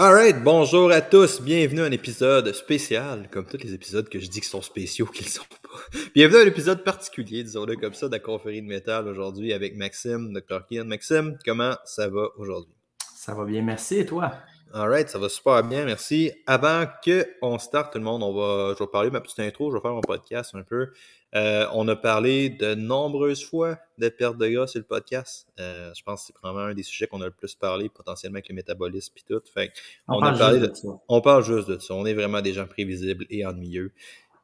Alright, bonjour à tous, bienvenue à un épisode spécial, comme tous les épisodes que je dis qui sont spéciaux, qu'ils sont pas. Bienvenue à un épisode particulier, disons-le comme ça, de la conférence de métal aujourd'hui avec Maxime, Dr. Kian. Maxime, comment ça va aujourd'hui? Ça va bien, merci, et toi? Alright, ça va super bien, merci. Avant qu'on starte tout le monde, on va, je vais parler de ma petite intro, je vais faire mon podcast un peu. Euh, on a parlé de nombreuses fois de perte de gras sur le podcast. Euh, je pense que c'est probablement un des sujets qu'on a le plus parlé, potentiellement avec le métabolisme et tout. Fait on, parle a parlé de, ça. On parle juste de ça. On est vraiment des gens prévisibles et ennuyeux.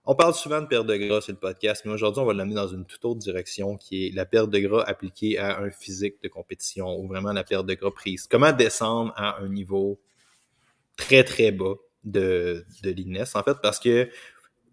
On parle souvent de perte de gras sur le podcast, mais aujourd'hui, on va l'amener dans une toute autre direction qui est la perte de gras appliquée à un physique de compétition ou vraiment la perte de gras prise. Comment descendre à un niveau très, très bas de, de l'INES, en fait, parce que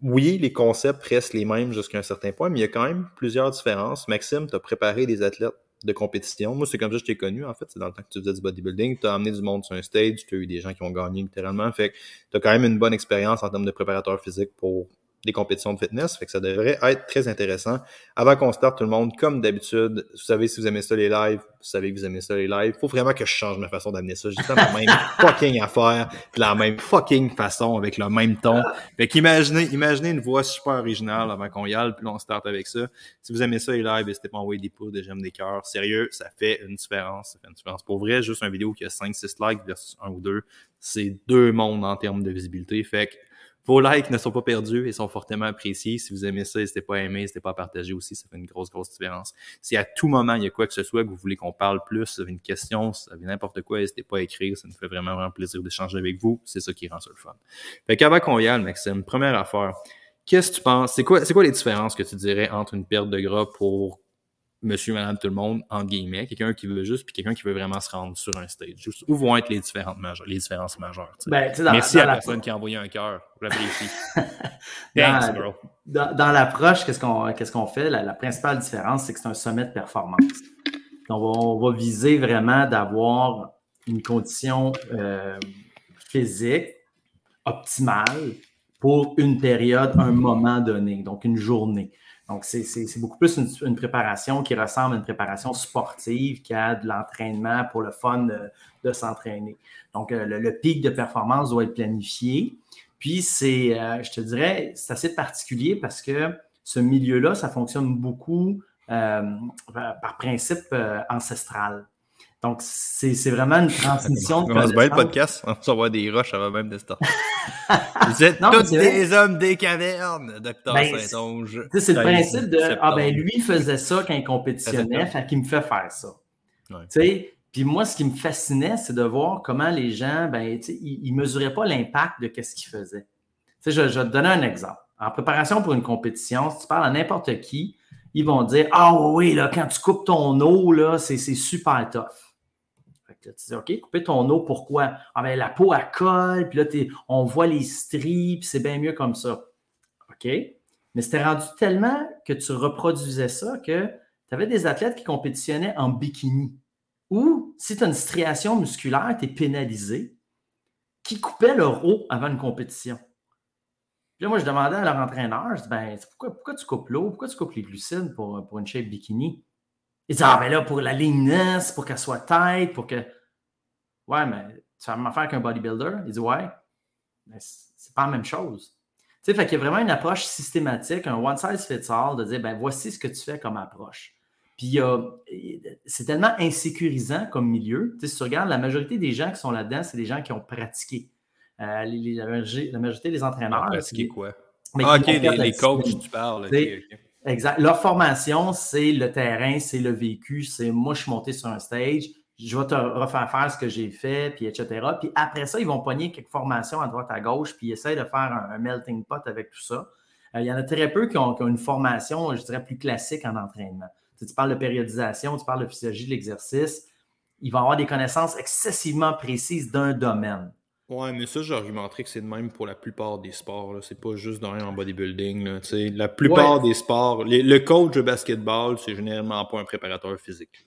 oui, les concepts restent les mêmes jusqu'à un certain point, mais il y a quand même plusieurs différences. Maxime, tu as préparé des athlètes de compétition. Moi, c'est comme ça que je t'ai connu, en fait. C'est dans le temps que tu faisais du bodybuilding. Tu as amené du monde sur un stage, tu as eu des gens qui ont gagné littéralement. Fait que tu as quand même une bonne expérience en termes de préparateur physique pour des compétitions de fitness, fait que ça devrait être très intéressant. Avant qu'on starte tout le monde, comme d'habitude, vous savez si vous aimez ça les lives, vous savez que vous aimez ça les lives, faut vraiment que je change ma façon d'amener ça. J'ai la même fucking affaire, de la même fucking façon, avec le même ton. Fait qu'imaginez, imaginez une voix super originale avant qu'on y aille, puis on starte avec ça. Si vous aimez ça les lives, n'hésitez pas à envoyer des pouces, des j'aime, des cœurs. Sérieux, ça fait une différence. Ça fait une différence. Pour vrai, juste une vidéo qui a 5-6 likes versus un ou deux, c'est deux mondes en termes de visibilité. Fait que vos likes ne sont pas perdus et sont fortement appréciés. Si vous aimez ça, n'hésitez pas à aimer, n'hésitez pas à partager aussi, ça fait une grosse, grosse différence. Si à tout moment, il y a quoi que ce soit que vous voulez qu'on parle plus, vous avez une question, si vous n'importe quoi, n'hésitez pas à écrire, ça nous fait vraiment, vraiment plaisir d'échanger avec vous. C'est ça qui rend ça le fun. Fait qu'avant qu'on y aille, Maxime, première affaire, qu'est-ce que tu penses, c'est quoi, c'est quoi les différences que tu dirais entre une perte de gras pour monsieur, madame, tout le monde, entre guillemets, quelqu'un qui veut juste, puis quelqu'un qui veut vraiment se rendre sur un stage. Où vont être les différentes majeures, les différences majeures? Ben, dans, Merci à la personne qui a envoyé un cœur. J'apprécie. Thanks, bro. Dans, dans l'approche, qu'est-ce qu'on fait? La, principale différence, c'est que c'est un sommet de performance. Donc, on va, viser vraiment d'avoir une condition euh, physique optimale pour une période, un moment donné, donc une journée. Donc, c'est beaucoup plus une, préparation qui ressemble à une préparation sportive qu'à de l'entraînement pour le fun de, s'entraîner. Donc, euh, le, pic de performance doit être planifié. Puis, c'est, euh, je te dirais, c'est assez particulier parce que ce milieu-là, ça fonctionne beaucoup euh, par principe ancestral. Donc, c'est vraiment une transmission. On se bien le podcast, on s'envoie des rushs avant même de start. Vous êtes tous des hommes des cavernes, docteur ben, Saint-Onge. C'est le principe de Ah ben lui faisait ça quand il compétitionnait, fait qu'il me fait faire ça. sais Puis moi, ce qui me fascinait, c'est de voir comment les gens, ben, ils ne mesuraient pas l'impact de ce qu'ils faisaient. Je, je vais te donner un exemple. En préparation pour une compétition, si tu parles à n'importe qui, ils vont dire Ah oui, là, quand tu coupes ton eau, c'est super tough tu dis, OK, couper ton eau, pourquoi? Ah ben, la peau, elle colle, puis là, on voit les stries, puis c'est bien mieux comme ça. OK? Mais c'était rendu tellement que tu reproduisais ça que tu avais des athlètes qui compétitionnaient en bikini. Ou si tu as une striation musculaire, tu es pénalisé, qui coupaient leur eau avant une compétition. Puis là, moi, je demandais à leur entraîneur, je dis, ben, pourquoi, pourquoi tu coupes l'eau? Pourquoi tu coupes les glucides pour, pour une shape bikini? Il dit Ah, ben là, pour la lignes, pour qu'elle soit tête, pour que. Ouais, mais tu vas m'en faire qu'un bodybuilder? Il dit Ouais, mais c'est pas la même chose. Tu sais, fait qu'il y a vraiment une approche systématique, un one size fits all, de dire ben voici ce que tu fais comme approche. Puis c'est tellement insécurisant comme milieu. Tu sais, si tu regardes, la majorité des gens qui sont là-dedans, c'est des gens qui ont pratiqué. Euh, la, majorité des entraîneurs. Pratiqué quoi? ah, ok, les, coachs, tu parles. Exact. Leur formation, c'est le terrain, c'est le vécu, c'est moi, je suis monté sur un stage, je vais te refaire faire ce que j'ai fait, puis etc. Puis après ça, ils vont pogner quelques formations à droite, à gauche, puis ils essayent de faire un, melting pot avec tout ça. Euh, il y en a très peu qui ont, une formation, je dirais, plus classique en entraînement. Tu parles de périodisation, tu parles de physiologie de l'exercice. Ils vont avoir des connaissances excessivement précises d'un domaine. Ouais, mais ça, j'argumenterais que c'est de même pour la plupart des sports. C'est pas juste dans en bodybuilding. Là. La plupart des sports, le coach de basketball, c'est généralement pas un préparateur physique.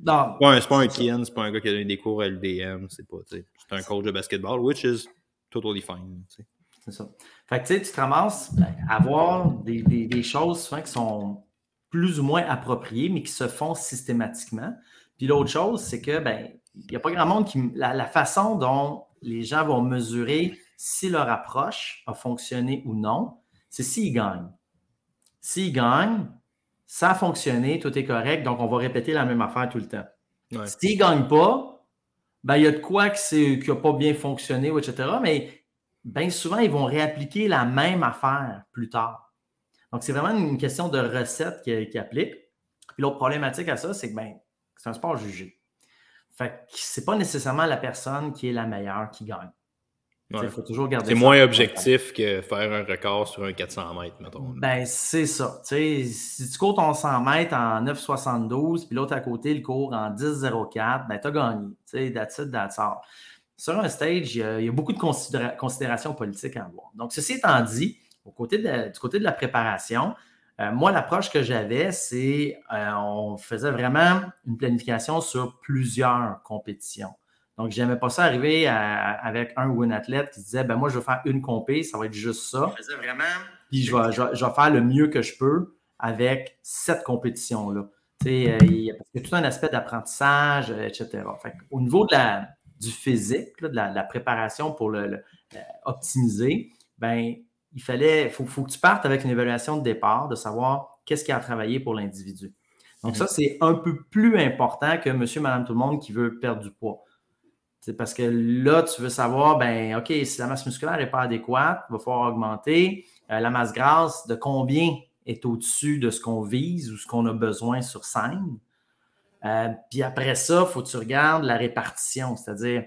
Non. C'est pas un Kian, c'est pas un gars qui a donné des cours à LDM, c'est pas, c'est un coach de basketball, which is totally fine. C'est ça. Fait que tu te ramasses ben, à avoir des, des, des, choses souvent qui sont plus ou moins appropriées, mais qui se font systématiquement. Puis l'autre chose, c'est que ben, il n'y a pas grand monde qui. La, la façon dont les gens vont mesurer si leur approche a fonctionné ou non, c'est s'ils gagnent. S'ils gagnent, ça a fonctionné, tout est correct, donc on va répéter la même affaire tout le temps. S'ils ne gagnent pas, ben, il y a de quoi qui n'a pas bien fonctionné, etc. Mais bien souvent, ils vont réappliquer la même affaire plus tard. Donc, c'est vraiment une question de recette qui, qui applique. Puis l'autre problématique à ça, c'est que ben, c'est un sport jugé. Fait que c'est pas nécessairement la personne qui est la meilleure qui gagne. Il faut toujours garder C'est moins objectif que faire un record sur un 400 mètres, mettons. Ben, c'est ça. si tu cours ton 100 mètres en 9,72, puis l'autre à côté, le court en 10,04, ben, tu as gagné. That's it, that's all. Sur un stage, il y a, beaucoup de considérations politiques à avoir. Donc, ceci étant dit, au côté du côté de la préparation, euh, moi, l'approche que j'avais, c'est euh, on faisait vraiment une planification sur plusieurs compétitions. Donc, je n'aimais pas ça arriver avec un ou une athlète qui disait ben moi, je vais faire une compé, ça va être juste ça. Je faisais vraiment. Puis je vais, faire le mieux que je peux avec cette compétition-là. Euh, il y a tout un aspect d'apprentissage, etc. au niveau de la, du physique, de, la, préparation pour le, optimiser, ben, il fallait, faut, faut que tu partes avec une évaluation de départ, de savoir qu'est-ce qui a travaillé pour l'individu. Donc, mhm. ça, c'est un peu plus important que monsieur, madame, tout le monde qui veut perdre du poids. C'est parce que là, tu veux savoir, ben, OK, si la masse musculaire n'est pas adéquate, il va falloir augmenter. Euh, la masse grasse, de combien est au-dessus de ce qu'on vise ou ce qu'on a besoin sur scène? Euh, puis après ça, il faut que tu regardes la répartition, c'est-à-dire,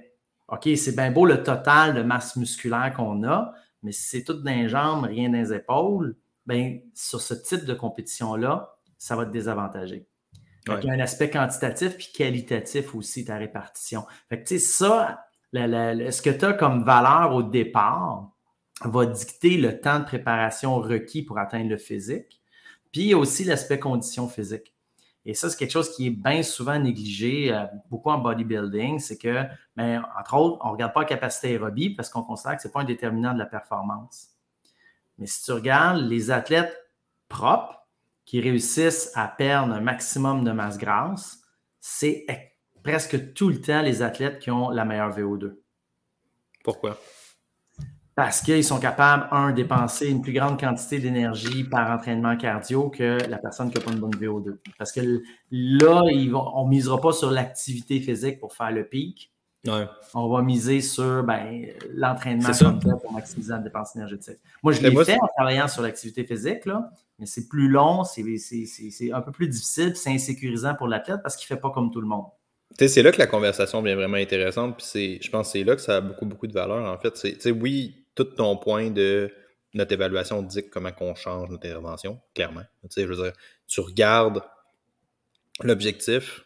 OK, c'est bien beau le total de masse musculaire qu'on a, mais si c'est tout dans les jambes, rien dans les épaules, bien, sur ce type de compétition-là, ça va te désavantager. Il y a un aspect quantitatif puis qualitatif aussi, ta répartition. Fait que, tu sais, ça, ce que tu as comme valeur au départ va dicter le temps de préparation requis pour atteindre le physique. Puis, il y a aussi l'aspect condition physique. Et ça, c'est quelque chose qui est bien souvent négligé, euh, beaucoup en bodybuilding, c'est que, ben, entre autres, on ne regarde pas la capacité aérobie parce qu'on considère que ce n'est pas un déterminant de la performance. Mais si tu regardes les athlètes propres qui réussissent à perdre un maximum de masse grasse, c'est presque tout le temps les athlètes qui ont la meilleure VO2. Pourquoi? Parce qu'ils sont capables, un, dépenser une plus grande quantité d'énergie par entraînement cardio que la personne qui n'a pas une bonne VO2. Parce que là, on ne misera pas sur l'activité physique pour faire le pic. On va miser sur ben, l'entraînement pour maximiser la dépense énergétique. Moi, je l'ai fait en travaillant sur l'activité physique, là, mais c'est plus long, c'est un peu plus difficile, c'est insécurisant pour l'athlète parce qu'il ne fait pas comme tout le monde. C'est là que la conversation devient vraiment intéressante. Puis je pense que c'est là que ça a beaucoup, beaucoup de valeur, en fait. Oui, tout ton point de notre évaluation dit comment on change notre intervention, clairement. Tu sais, je veux dire, tu regardes l'objectif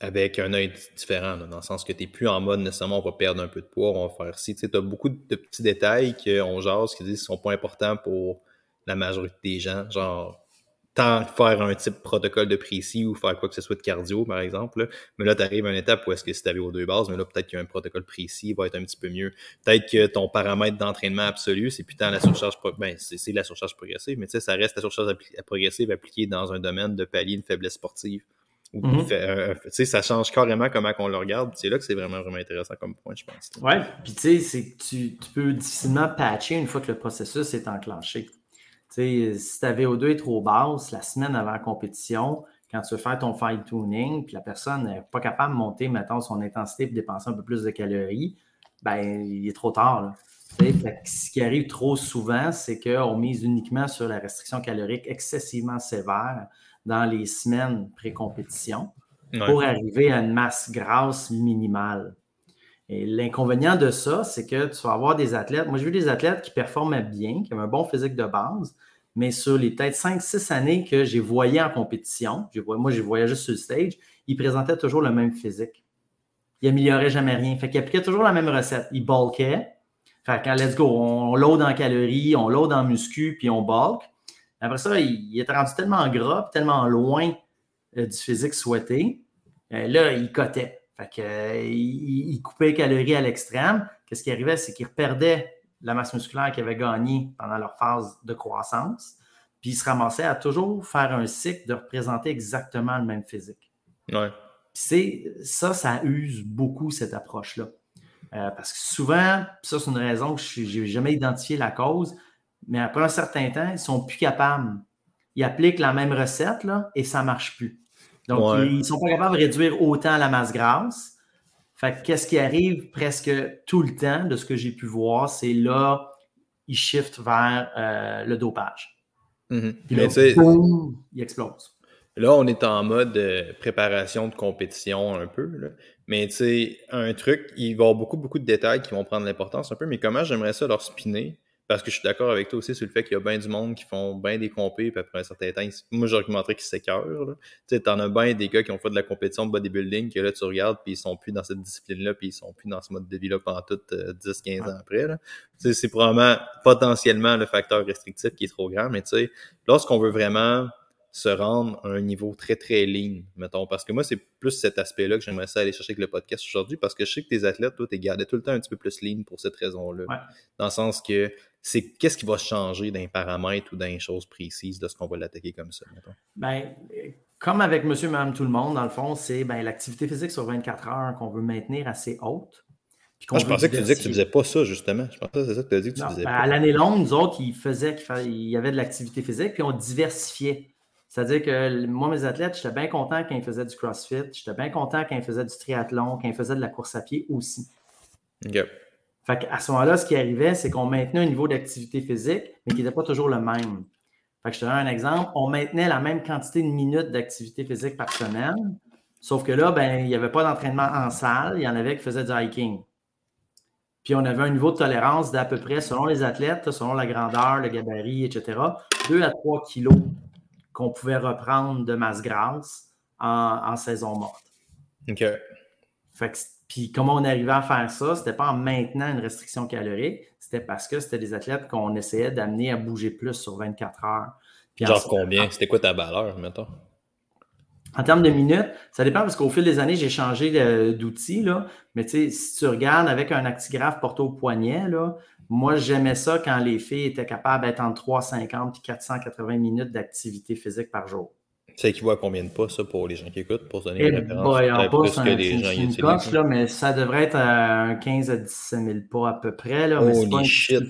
avec un œil différent, dans le sens que tu n'es plus en mode nécessairement on va perdre un peu de poids, on va faire ci. Tu as beaucoup de petits détails qu'on jase qui disent qu'ils sont pas importants pour la majorité des gens. Genre, tant faire un type protocole de précis ou faire quoi que ce soit de cardio, par exemple. Mais là, tu arrives à une étape où est-ce que si tu aux deux bases, mais là, peut-être qu'il y a un protocole précis va être un petit peu mieux. Peut-être que ton paramètre d'entraînement absolu, c'est putain la surcharge ben, c'est la surcharge progressive, mais tu sais, ça reste la surcharge progressive appliquée dans un domaine de palier de faiblesse sportive. Mm-hmm. Euh, tu sais, ça change carrément comment on le regarde. C'est là que c'est vraiment, vraiment intéressant comme point, je pense. Ouais, puis tu sais, tu peux difficilement patcher une fois que le processus est enclenché si ta VO2 est trop basse la semaine avant la compétition, quand tu veux faire ton fine tuning, puis la personne n'est pas capable de monter, mettons, son intensité pour dépenser un peu plus de calories, ben il est trop tard. ce qui arrive trop souvent, c'est qu'on mise uniquement sur la restriction calorique excessivement sévère dans les semaines pré-compétition pour arriver à une masse grasse minimale. Et l'inconvénient de ça, c'est que tu vas avoir des athlètes. Moi, j'ai vu des athlètes qui performaient bien, qui avaient un bon physique de base, mais sur les peut-être 5-6 années que j'ai voyé en compétition, moi, j'ai voyagé sur le stage, ils présentaient toujours le même physique. Ils n'amélioraient jamais rien. Fait qu'ils appliquaient toujours la même recette. Ils bulkaient. Fait quand let's go, on load en calories, on load en muscu, puis on bulk. Après ça, il, était rendu tellement gras, tellement loin euh, du physique souhaité. Euh, là, il cotait. Fait que, euh, il, coupait les calories à l'extrême. Qu'est-ce qui arrivait? C'est qu'il perdait la masse musculaire qu'ils avaient gagnée pendant leur phase de croissance. Puis ils se ramassaient à toujours faire un cycle de représenter exactement le même physique. Ouais. C'est ça, ça use beaucoup cette approche-là. Euh, parce que souvent, ça c'est une raison que je n'ai jamais identifié la cause, mais après un certain temps, ils ne sont plus capables. Ils appliquent la même recette là, et ça ne marche plus. Donc, ils ne sont pas capables de réduire autant la masse grasse. Fait qu'est-ce qui arrive presque tout le temps, de ce que j'ai pu voir, c'est là, ils shiftent vers euh, le dopage. Mm-hmm. Puis là, boum, il explose. Là, on est en mode euh, préparation de compétition un peu. Là. Mais tu sais, un truc, il va y avoir beaucoup, beaucoup de détails qui vont prendre l'importance un peu. Mais comment j'aimerais ça leur spinner? Parce que je suis d'accord avec toi aussi sur le fait qu'il y a bien du monde qui font bien des compés, puis après un certain temps, moi j'argumenterais qu'ils s'écœurent. Tu sais, t'en as bien des gars qui ont fait de la compétition de bodybuilding que là tu regardes, puis ils sont plus dans cette discipline-là, puis ils sont plus dans ce mode de vie-là pendant tout 10-15 euh, ans après. Là. C'est probablement potentiellement le facteur restrictif qui est trop grand, mais tu sais, lorsqu'on veut vraiment se rendre à un niveau très, très lean, mettons. Parce que moi, c'est plus cet aspect-là que j'aimerais ça aller chercher avec le podcast aujourd'hui, parce que je sais que tes athlètes, toi, t'es gardé tout le temps un petit peu plus lean pour cette raison-là. Dans le sens que c'est qu'est-ce qui va changer d'un paramètre ou d'une chose précise lorsqu'on va l'attaquer comme ça, mettons? Ben, comme avec monsieur, madame, tout le monde, dans le fond, c'est ben, l'activité physique sur 24 heures qu'on veut maintenir assez haute. Ah, je pensais que tu disais que tu ne faisais pas ça, justement. Je pensais que c'est ça que tu as dit que tu faisais ben, pas. À l'année longue, nous autres, il, y avait de l'activité physique, puis on diversifiait. C'est-à-dire que moi, mes athlètes, j'étais bien content quand ils faisaient du CrossFit, j'étais bien content quand ils faisaient du triathlon, quand ils faisaient de la course à pied aussi. Fait qu'à ce moment-là, ce qui arrivait, c'est qu'on maintenait un niveau d'activité physique, mais qui n'était pas toujours le même. Fait que je te donne un exemple. On maintenait la même quantité de minutes d'activité physique par semaine, sauf que là, ben, il n'y avait pas d'entraînement en salle, il y en avait qui faisaient du hiking. Puis on avait un niveau de tolérance d'à peu près, selon les athlètes, selon la grandeur, le gabarit, etc., 2 à 3 kilos qu'on pouvait reprendre de masse grasse en, saison morte. OK. Puis comment on arrivait à faire ça, c'était pas en maintenant une restriction calorique, c'était parce que c'était des athlètes qu'on essayait d'amener à bouger plus sur 24 heures. Genre combien? C'était quoi ta valeur, mettons? En termes de minutes, ça dépend parce qu'au fil des années, j'ai changé d'outil. Mais si tu regardes avec un actigraphe porté au poignet, là, moi, j'aimais ça quand les filles étaient capables d'être entre 350 et 480 minutes d'activité physique par jour. Ça équivaut à combien de pas, ça, pour les gens qui écoutent, pour donner une eh référence? Boy, pas, plus que les gens une coche, là, mais ça devrait être un 15 à 17 000 pas à peu près. Là, mais Holy shit!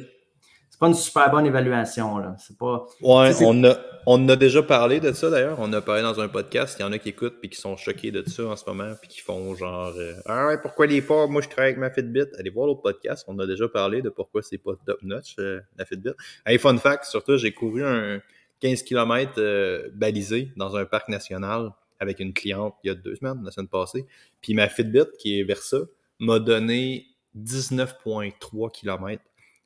pas une super bonne évaluation. Là. C'est pas. Ouais, on a, on a déjà parlé de ça d'ailleurs. On a parlé dans un podcast. Il y en a qui écoutent puis qui sont choqués de ça en ce moment puis qui font genre euh, Ah ouais, pourquoi les pas? Moi je travaille avec ma Fitbit. Allez voir l'autre podcast. On a déjà parlé de pourquoi c'est pas top notch euh, la Fitbit. Hey, fun fact, surtout, j'ai couru un 15 km euh, balisé dans un parc national avec une cliente il y a deux semaines, la semaine passée. Puis ma Fitbit, qui est Versa, m'a donné 19,3 km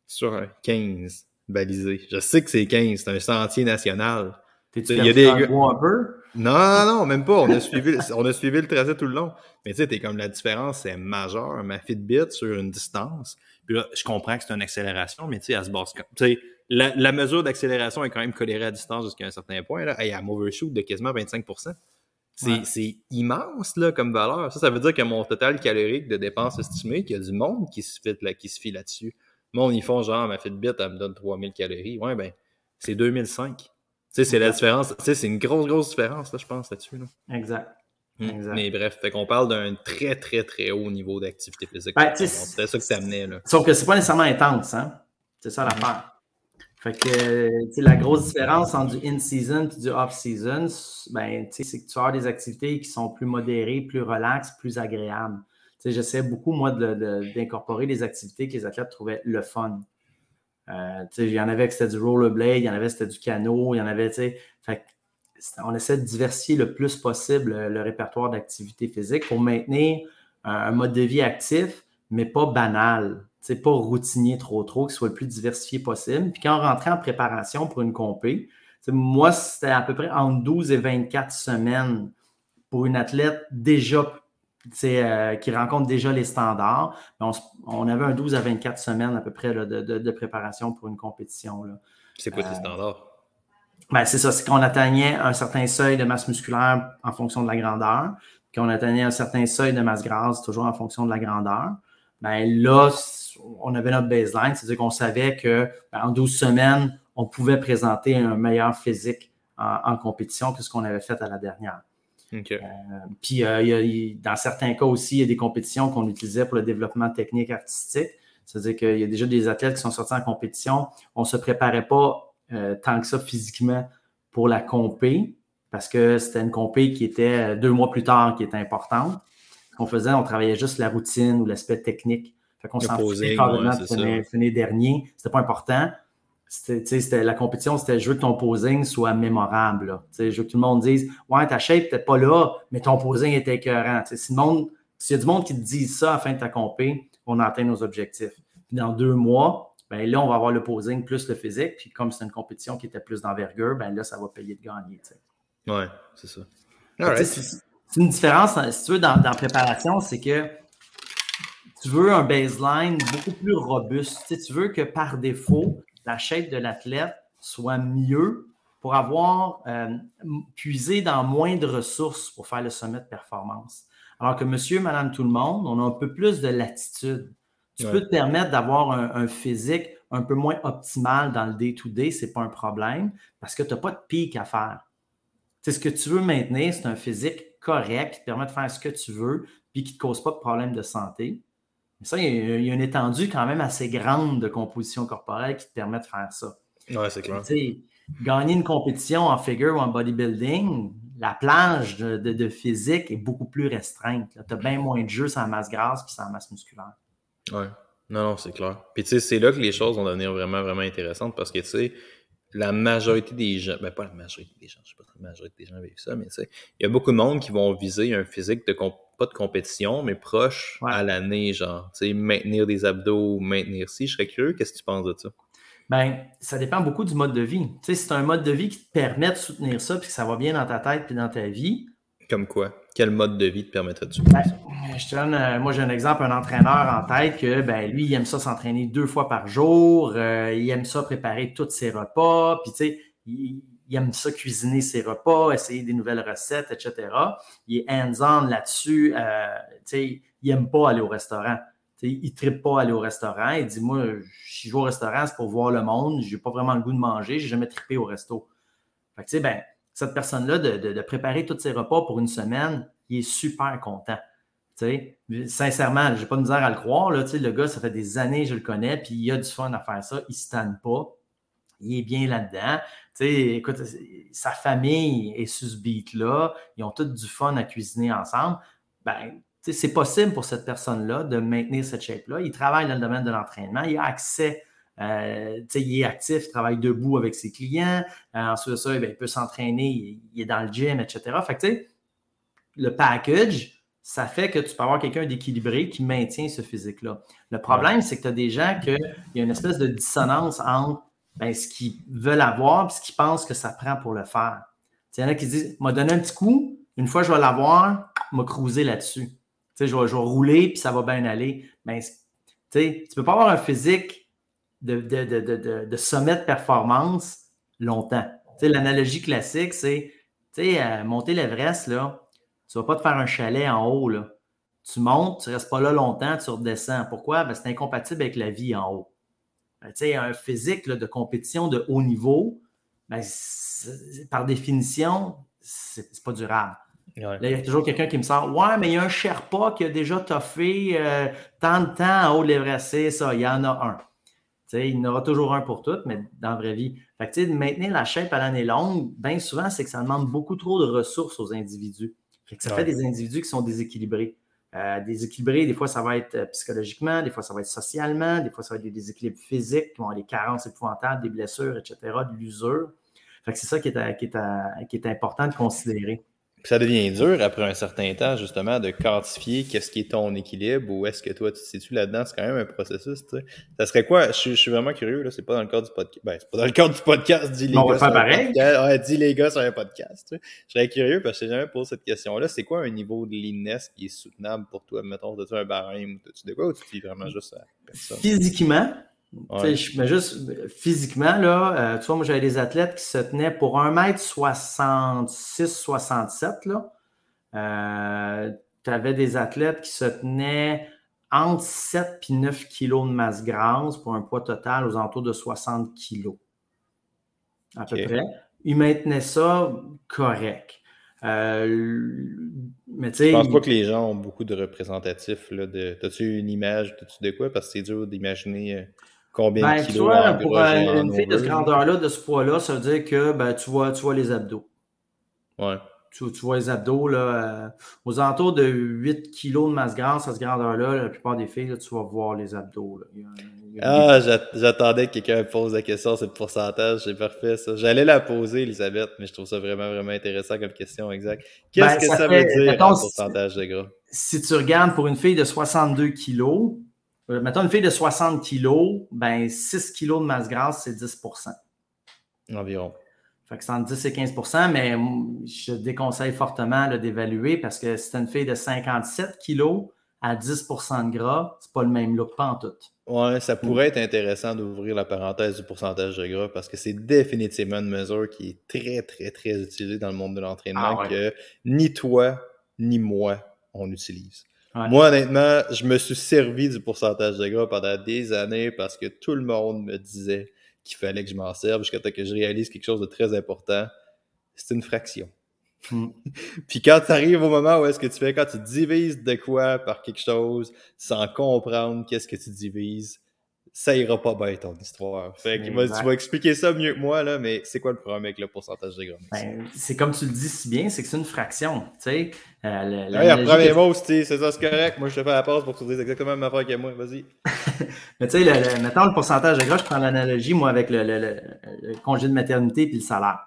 sur un 15 balisé. Je sais que c'est 15, c'est un sentier national. T'es-tu il y a des un peu? Non, non, non, même pas. On a suivi, on a suivi le tracé tout le long. Mais tu sais, t'es comme la différence, c'est majeur. Ma Fitbit sur une distance. Puis là, je comprends que c'est une accélération, mais tu sais, elle se base comme. Tu sais, la, la, mesure d'accélération est quand même colérée à distance jusqu'à un certain point. Là. Hey, un overshoot de quasiment 25% c'est immense là, comme valeur. Ça, ça veut dire que mon total calorique de dépenses estimées, qu'il y a du monde qui se, fait, là, qui se fie là-dessus. Moi, ils font genre, ma Fitbit, elle me donne 3000 calories. Ouais, ben, c'est 2005. Tu sais, c'est la différence. Tu sais, c'est une grosse, grosse différence, là, je pense, là-dessus. Exact. Hmm. exact. Mais bref, fait qu'on parle d'un très, très, très haut niveau d'activité physique. Ben, c'est ça que ça amenait, là. Sauf que c'est pas nécessairement intense, hein. C'est ça l'affaire. Fait que, la grosse différence entre du in-season et du off-season, ben, c'est que tu as des activités qui sont plus modérées, plus relaxes, plus agréables. J'essaie beaucoup, moi, d'incorporer des activités que les athlètes trouvaient le fun. Euh, il y en avait que c'était du rollerblade, il y en avait c'était du canot, il y en avait, on essaie de diversifier le plus possible le, répertoire d'activités physiques pour maintenir un, mode de vie actif, mais pas banal, pas routinier trop trop, qu'il soit le plus diversifié possible. Puis quand on rentrait en préparation pour une compé, moi, c'était à peu près entre 12 et 24 semaines pour une athlète déjà euh, qui rencontre déjà les standards. On, avait un 12 à 24 semaines à peu près de, préparation pour une compétition. C'est quoi tes euh, standards? Ben, c'est ça, c'est qu'on atteignait un certain seuil de masse musculaire en fonction de la grandeur, qu'on atteignait un certain seuil de masse grasse toujours en fonction de la grandeur. Ben, là, on avait notre baseline, c'est-à-dire qu'on savait qu'en ben, 12 semaines, on pouvait présenter un meilleur physique en, en compétition que ce qu'on avait fait à la dernière. puis, dans certains cas aussi, il y a des compétitions qu'on utilisait pour le développement technique artistique. C'est-à-dire qu'il y a déjà des athlètes qui sont sortis en compétition. On ne se préparait pas tant que ça physiquement pour la compé, parce que c'était une compé qui était deux mois plus tard, qui était importante. Qu'on faisait, on travaillait juste la routine ou l'aspect technique. Fait qu'on s'en foutait carrément de finir, dernier. C'était pas important. C'était, la compétition, c'était je veux que ton posing soit mémorable. Je veux que tout le monde dise Ouais, ta shape n'était pas là, mais ton posing était écœurant. si s'il y a du monde qui te dit ça à la fin de ta compé, on atteint nos objectifs. Puis dans deux mois, ben là, on va avoir le posing plus le physique. Puis comme c'est une compétition qui était plus d'envergure, ben là, ça va payer de gagner. Oui, c'est ça. C'est une différence, si tu veux, dans, la préparation, c'est que tu veux un baseline beaucoup plus robuste. Tu, veux que par défaut, la shape de l'athlète soit mieux pour avoir euh, puisé dans moins de ressources pour faire le sommet de performance. Alors que monsieur, madame, tout le monde, on a un peu plus de latitude. Tu peux te permettre d'avoir un, physique un peu moins optimal dans le day-to-day, ce n'est pas un problème parce que tu n'as pas de pic à faire. C'est ce que tu veux maintenir, c'est un physique correct qui te permet de faire ce que tu veux puis qui ne te cause pas de problème de santé. Mais ça, il y, a, une étendue quand même assez grande de composition corporelle qui te permet de faire ça. Oui, c'est clair. gagner une compétition en figure ou en bodybuilding, la plage de, physique est beaucoup plus restreinte. Tu as bien moins de jeux sans masse grasse puis sans masse musculaire. Oui. Non, non, c'est clair. Puis tu sais, c'est là que les choses vont devenir vraiment, vraiment intéressantes parce que tu sais, la majorité des gens, ben pas la majorité des gens, je sais pas si la majorité des gens vivent ça, mais tu sais, il y a beaucoup de monde qui vont viser un physique de pas de compétition, mais proche à l'année, genre, tu sais, maintenir des abdos, maintenir si. Je serais curieux, qu'est-ce que tu penses de ça? Ben, ça dépend beaucoup du mode de vie. Tu sais, c'est un mode de vie qui te permet de soutenir ça, puis que ça va bien dans ta tête puis dans ta vie. Comme quoi? Quel mode de vie te permettrait de ben, je te donne, euh, moi j'ai un exemple, un entraîneur en tête que ben, lui, il aime ça s'entraîner deux fois par jour, euh, il aime ça préparer tous ses repas, puis tu sais, il, aime ça cuisiner ses repas, essayer des nouvelles recettes, etc. Il est hands-on là-dessus, euh, tu sais, il n'aime pas aller au restaurant. sais, il ne tripe pas aller au restaurant. Il dit Moi, si je vais au restaurant, c'est pour voir le monde. Je n'ai pas vraiment le goût de manger. Je n'ai jamais trippé au resto. Fait que, ben, cette personne-là, de, préparer tous ses repas pour une semaine, il est super content. sais, sincèrement, je n'ai pas de misère à le croire. Là, le gars, ça fait des années que je le connais, puis il a du fun à faire ça. Il ne se tanne pas. Il est bien là-dedans. Écoute, sa famille est sur ce beat-là. Ils ont tous du fun à cuisiner ensemble. Ben, c'est possible pour cette personne-là de maintenir cette shape-là. Il travaille dans le domaine de l'entraînement. Il a accès euh, il est actif, il travaille debout avec ses clients. Euh, ensuite de ça, eh il peut s'entraîner, il, est dans le gym, etc. Fait le package, ça fait que tu peux avoir quelqu'un d'équilibré qui maintient ce physique-là. Le problème, c'est que tu as des gens qu'il y a une espèce de dissonance entre ben, ce qu'ils veulent avoir et ce qu'ils pensent que ça prend pour le faire. Il y en a qui disent m'a donné un petit coup, une fois je vais l'avoir, m'a cruiser là-dessus. Je vais, je vais rouler puis ça va bien aller. Mais tu ne peux pas avoir un physique de, sommet de performance longtemps. L'analogie classique, c'est euh, monter l'Everest, là, tu ne vas pas te faire un chalet en haut. Là. Tu montes, tu ne restes pas là longtemps, tu redescends. Pourquoi? Ben, c'est incompatible avec la vie en haut. Ben, un physique de compétition de haut niveau, ben, par définition, c'est pas durable. Là, il y a toujours quelqu'un qui me sort Ouais, mais il y a un Sherpa qui a déjà toffé euh, tant de temps en haut de l'Everest. C'est ça, il y en a un il y en aura toujours un pour toutes, mais dans la vraie vie. Fait maintenir la shape à l'année longue, bien souvent, c'est que ça demande beaucoup trop de ressources aux individus. Ça fait des individus qui sont déséquilibrés. Euh, déséquilibrés, des fois, ça va être euh, psychologiquement, des fois, ça va être socialement, des fois, ça va être des déséquilibres physiques, qui vont avoir des carences épouvantables, des blessures, etc., de l'usure. c'est ça qui est, qui est important de considérer ça devient dur après un certain temps, justement, de quantifier qu'est-ce qui est ton équilibre ou est-ce que toi, tu te situes là-dedans. C'est quand même un processus, tu sais. Ça serait quoi? Je, suis vraiment curieux, là. C'est pas dans le cadre du podcast. Ben, c'est pas dans le cadre du podcast, dis les gars. On va faire pareil. Ouais, dis les gars sur un podcast, tu sais. Je serais curieux parce que j'ai jamais posé cette question-là. C'est quoi un niveau de leanness qui est soutenable pour toi? Mettons, as-tu un barème ou as-tu de quoi ou tu dis vraiment juste à personne? Physiquement, je, mais juste physiquement, là, euh, tu vois, moi, j'avais des athlètes qui se tenaient pour 1m66-67. Là. Euh, tu avais des athlètes qui se tenaient entre 7 et 9 kg de masse grasse pour un poids total aux alentours de 60 kg. À peu près. Ils maintenaient ça correct. Euh, mais. Je pense pas que les gens ont beaucoup de représentatifs. Là, de... As-tu une image -tu de quoi? Parce que c'est dur d'imaginer euh, combien de ben, kilos. Tu vois, pour une fille de ce grandeur-là, de ce poids-là, ça veut dire que ben, tu, vois, tu vois les abdos. Ouais. Tu, vois les abdos, là, aux alentours de 8 kilos de masse grasse à ce grandeur-là, la plupart des filles, tu vas voir les abdos. Là. Ah, j'attendais que quelqu'un pose la question sur le pourcentage. C'est parfait, ça. J'allais la poser, Elisabeth, mais je trouve ça vraiment, vraiment intéressant comme question, exact. Qu'est-ce ben, que ça, veut dire, le pourcentage de gras? Si tu regardes pour une fille de 62 kilos, euh, mettons une fille de 60 kilos, ben 6 kilos de masse grasse, c'est 10% Environ. Fait que c'est entre 10 et 15% mais je déconseille fortement d'évaluer parce que si tu une fille de 57 kilos à 10% de gras, c'est pas le même look, pas en tout. Ouais, ça pourrait être intéressant d'ouvrir la parenthèse du pourcentage de gras parce que c'est définitivement une mesure qui est très, très, très utilisée dans le monde de l'entraînement ah que ni toi ni moi on utilise. Moi, honnêtement, je me suis servi du pourcentage de gras pendant des années parce que tout le monde me disait qu'il fallait que je m'en serve jusqu'à ce que je réalise quelque chose de très important. C'est une fraction. Hmm. Puis quand tu arrives au moment où est-ce que tu fais, quand tu divises de quoi par quelque chose sans comprendre qu'est-ce que tu divises, ça ira pas bien ton histoire. Fait tu vas expliquer ça mieux que moi, là, mais c'est quoi le problème avec le pourcentage de gras? Ben, c'est comme tu le dis si bien, c'est que c'est une fraction. Tu sais, euh, le, premier mot, c'est ça, c'est correct. Moi, je te fais la pause pour que tu dises exactement la même affaire que moi. Vas-y. mais tu sais, mettons le pourcentage de gras, je prends l'analogie, moi, avec le, congé de maternité et le salaire.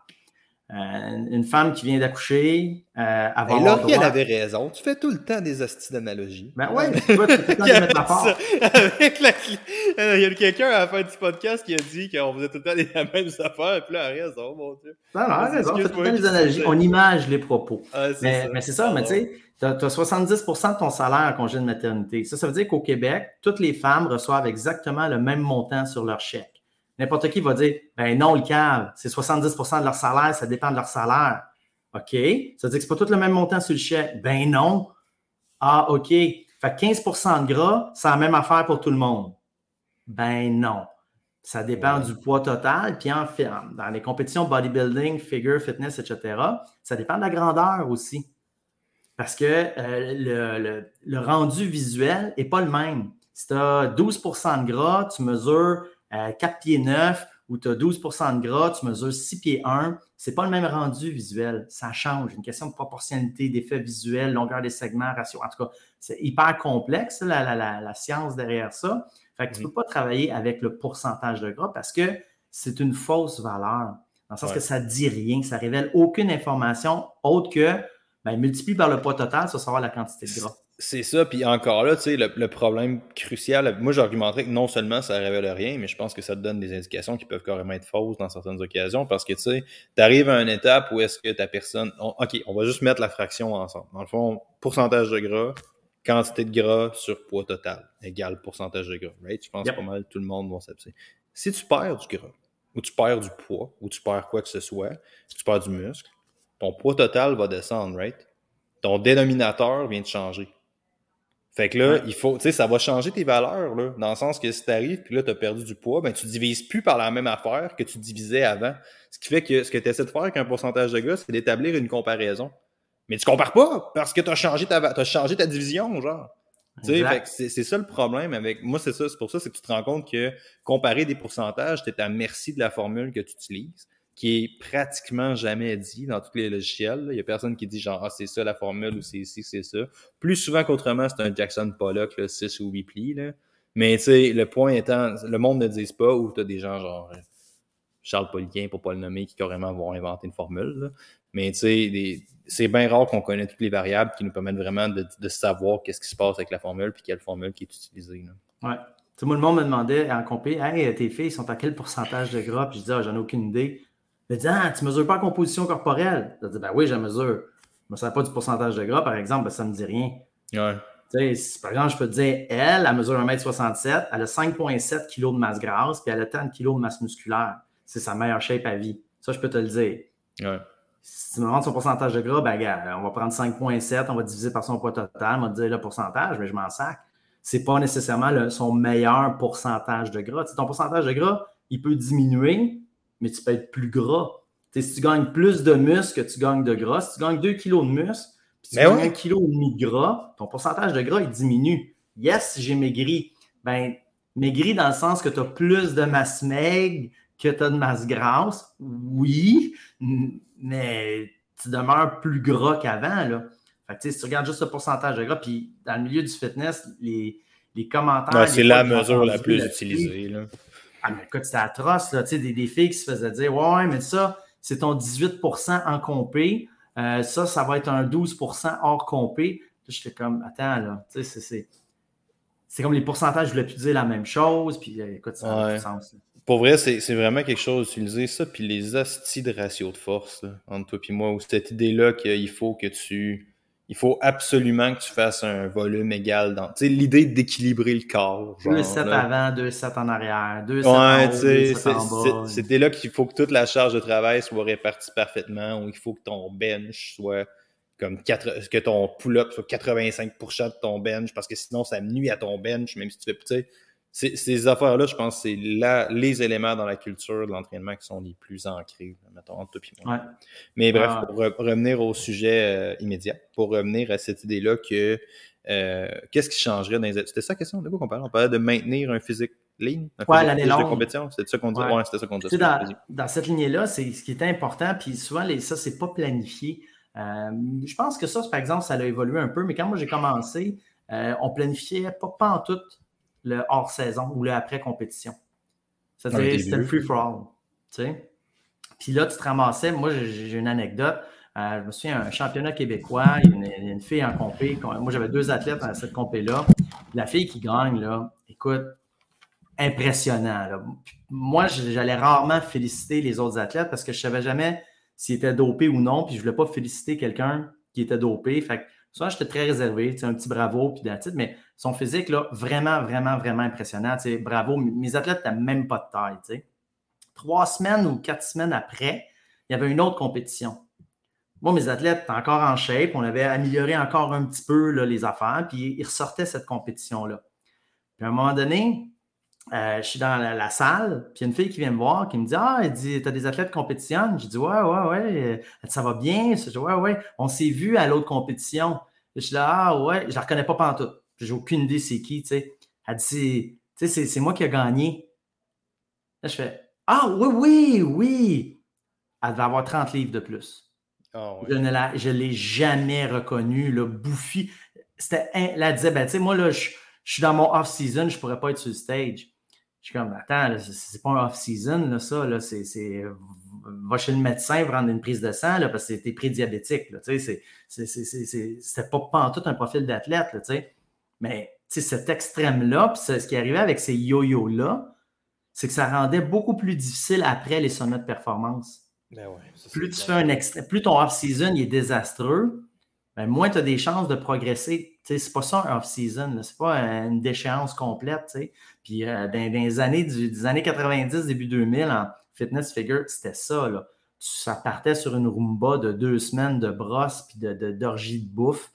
Euh, une femme qui vient d'accoucher, euh, avant Et Laurie, elle avait raison. Tu fais tout le temps des hosties d'analogie. Ben ouais, tu vois, tu fais tout le temps des métaphores. Avec la... Euh, il y a quelqu'un à la fin du podcast qui a dit qu'on faisait tout le temps les mêmes affaires, et puis là, elle a raison, mon Dieu. Non, non, elle a raison. On fait tout le temps des analogies. On image les propos. Ah, mais c'est ça, mais tu sais, tu as, 70% de ton salaire en congé de maternité. Ça, ça veut dire qu'au Québec, toutes les femmes reçoivent exactement le même montant sur leur chèque. N'importe qui va dire Ben non, le cave, c'est 70% de leur salaire, ça dépend de leur salaire. OK? Ça veut dire que ce n'est pas tout le même montant sur le chèque. Ben non. Ah, OK. Fait 15% de gras, c'est la même affaire pour tout le monde. Ben non. Ça dépend du poids total. Puis en fait, dans les compétitions bodybuilding, figure, fitness, etc., ça dépend de la grandeur aussi. Parce que euh, le, rendu visuel n'est pas le même. Si tu as 12% de gras, tu mesures 4 pieds 9 ou tu as 12% de gras, tu mesures 6 pieds 1, c'est pas le même rendu visuel. Ça change. Une question de proportionnalité, d'effet visuel, longueur des segments, ratio. En tout cas, c'est hyper complexe, la, science derrière ça. Fait que tu ne peux pas travailler avec le pourcentage de gras parce que c'est une fausse valeur. Dans le sens que ça ne dit rien, ça ne révèle aucune information autre que ben, multiplie par le poids total, ça va savoir la quantité de gras. C'est ça, puis encore là, tu sais, le, problème crucial, moi j'argumenterais que non seulement ça révèle rien, mais je pense que ça te donne des indications qui peuvent carrément être fausses dans certaines occasions, parce que tu sais, tu arrives à une étape où est-ce que ta personne, ok, on va juste mettre la fraction ensemble. Dans le fond, pourcentage de gras, quantité de gras sur poids total, égale pourcentage de gras, right? Je pense que pas mal tout le monde va s'absenter. Si tu perds du gras, ou tu perds du poids, ou tu perds quoi que ce soit, si tu perds du muscle, ton poids total va descendre, right? Ton dénominateur vient de changer. Fait que là, il faut, tu sais, ça va changer tes valeurs, là, dans le sens que si t'arrives puis là, t'as perdu du poids, ben, tu divises plus par la même affaire que tu divisais avant. Ce qui fait que ce que tu essaies de faire avec un pourcentage de gars, c'est d'établir une comparaison. Mais tu compares pas parce que tu as changé ta, as changé ta division, genre. Tu sais, c'est ça le problème avec. Moi, c'est ça, c'est pour ça, c'est que tu te rends compte que comparer des pourcentages, tu es à merci de la formule que tu utilises qui est pratiquement jamais dit dans tous les logiciels. Il y a personne qui dit genre, ah, c'est ça la formule ou c'est ici, c'est ça. Plus souvent qu'autrement, c'est un Jackson Pollock, là, 6 ou 8 plis. Là. Mais tu sais, le point étant, le monde ne dit pas ou tu as des gens genre Charles Poliquin, pour pas le nommer, qui carrément vont inventer une formule. Mais tu sais, c'est bien rare qu'on connaisse toutes les variables qui nous permettent vraiment de, savoir qu'est-ce qui se passe avec la formule puis quelle formule qui est utilisée. Là. Ouais. Tout le monde me demandait en compé, hey, tes filles sont à quel pourcentage de gras? Puis je dis, ah, j'en ai aucune idée. Il dit Ah, tu ne mesures pas la composition corporelle. Je dis Ben oui, je mesure. Je ne mesure pas du pourcentage de gras, par exemple, ben, ça ne me dit rien. Ouais. Par exemple, je peux te dire, elle, elle mesure 1m67, elle a 5,7 kg de masse grasse, puis elle a tant de kg de masse musculaire. C'est sa meilleure shape à vie. Ça, je peux te le dire. Ouais. Si tu me demandes son pourcentage de gras, ben, regarde, on va prendre 5,7, on va diviser par son poids total, on va te dire le pourcentage, mais je m'en sac. C'est pas nécessairement son meilleur pourcentage de gras. ton pourcentage de gras, il peut diminuer, mais tu peux être plus gras. si tu gagnes plus de muscle que tu gagnes de gras, si tu gagnes 2 kilos de muscle, puis tu gagnes 1 kg et demi de gras, ton pourcentage de gras, il diminue. Yes, j'ai maigri. Ben, maigri dans le sens que tu as plus de masse maigre que tu as de masse grasse. Oui, mais tu demeures plus gras qu'avant. Là. Fait si tu regardes juste le pourcentage de gras, puis dans le milieu du fitness, les, les commentaires. c'est la mesure la plus utilisée. Là. Ah, mais écoute, c'était atroce. Là, des, des filles qui se faisaient dire Ouais, mais ça, c'est ton 18 en compé. Euh, ça, ça va être un 12% hors compé. J'étais comme Attends, là, tu sais, c'est. C'est comme les pourcentages, je voulais plus dire la même chose. Puis euh, écoute, ça n'a sens. Pour vrai, c'est vraiment quelque chose d'utiliser ça. Puis les astis de ratio de force entre toi et moi, ou cette idée-là qu'il faut que tu il faut absolument que tu fasses un volume égal dans. Tu sais, l'idée d'équilibrer le corps. deux sets avant, deux sets en arrière, deux sets en haut, deux sets en bas. C'était là qu'il faut que toute la charge de travail soit répartie parfaitement, ou il faut que ton bench soit comme 4, que ton pull-up soit 85% de ton bench, parce que sinon ça nuit à ton bench, même si tu fais. Tu ces affaires-là, je pense c'est les éléments dans la culture de l'entraînement qui sont les plus ancrés, mettons, entre toi Mais bref, pour revenir au sujet euh, immédiat, pour revenir à cette idée-là que euh, qu'est-ce qui changerait dans les C'était ça la question de quoi qu'on parlait? On parlait de maintenir un physique ligne, un ouais, physique de compétition. C'était ça qu'on disait. Ouais. c'était ça qu'on disait. Dans, dans, cette lignée-là, c'est ce qui est important, puis souvent, les, ça, c'est pas planifié. Euh, je pense que ça, par exemple, ça a évolué un peu, mais quand moi j'ai commencé, on planifiait pas, pas en tout le hors-saison ou le après-compétition. C'est-à-dire, c'était le free-for-all. Puis là, tu te ramassais. Moi, j'ai une anecdote. Euh, je me souviens, un championnat québécois, il y a une, fille en compé. Moi, j'avais deux athlètes dans cette compé-là. La fille qui gagne, là, écoute, impressionnant. Moi, j'allais rarement féliciter les autres athlètes parce que je ne savais jamais s'ils étaient dopés ou non. Puis je ne voulais pas féliciter quelqu'un qui était dopé. Fait que Souvent, j'étais très réservé, un petit bravo, puis titre, mais son physique, là, vraiment, vraiment, vraiment impressionnant. Bravo. Mes athlètes n'avaient même pas de taille. Trois semaines ou quatre semaines après, il y avait une autre compétition. Moi, mes athlètes étaient encore en shape. On avait amélioré encore un petit peu les affaires, puis ils ressortaient cette compétition-là. Puis à un moment donné, euh, je suis dans la, salle, puis il y a une fille qui vient me voir, qui me dit Ah, elle dit, t'as des athlètes qui compétitionnent? Je dis Ouais, ouais, ouais. ça va bien? Je dis Ouais, ouais. On s'est vu à l'autre compétition. Je suis là, ah ouais, je la reconnais pas pantoute. J'ai aucune idée c'est qui, tu sais. Elle dit, tu sais, c'est moi qui ai gagné. Là, je fais, ah oui, oui, oui. Elle devait avoir 30 livres de plus. Oh, Je ne l'ai jamais reconnue, le bouffi. C'était, elle disait, ben, tu sais, moi, là, je, suis dans mon off-season, je ne pourrais pas être sur le stage. Je suis comme, attends, c'est pas un off-season, c'est, va chez le médecin prendre une prise de sang, là, parce que t'es prédiabétique, là, tu sais, c'était pas, pas en tout un profil d'athlète, tu sais. Mais, tu sais, cet extrême-là, puis ce qui arrivait avec ces yo-yo-là, c'est que ça rendait beaucoup plus difficile après les sommets de performance. Ben plus tu fais un extrême, plus ton off-season est désastreux, ben, moins tu as des chances de progresser. C'est pas ça un off-season, c'est pas une déchéance complète. Puis euh, dans, les années, des années 90, début 2000, en fitness figure, c'était ça. Là. Ça partait sur une rumba de deux semaines de brosse puis d'orgie de, de, bouffe.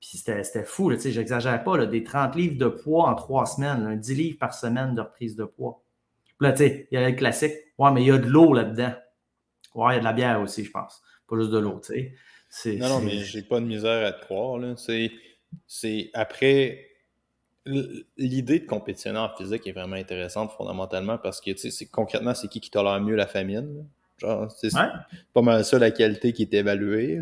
Puis c'était fou, je n'exagère pas, là, des 30 livres de poids en trois semaines, 10 livres par semaine de reprise de poids. Puis là, tu sais, il y a le classique. Ouais, mais il y a de l'eau là-dedans. Ouais, il y a de la bière aussi, je pense. Pas juste de l'eau, tu sais. Non, non, mais j'ai pas de misère à te croire. C'est après. L'idée de compétitionner en physique est vraiment intéressante fondamentalement parce que c'est concrètement, c'est qui qui tolère mieux la famine. Genre, c'est pas mal ça la qualité qui est évaluée.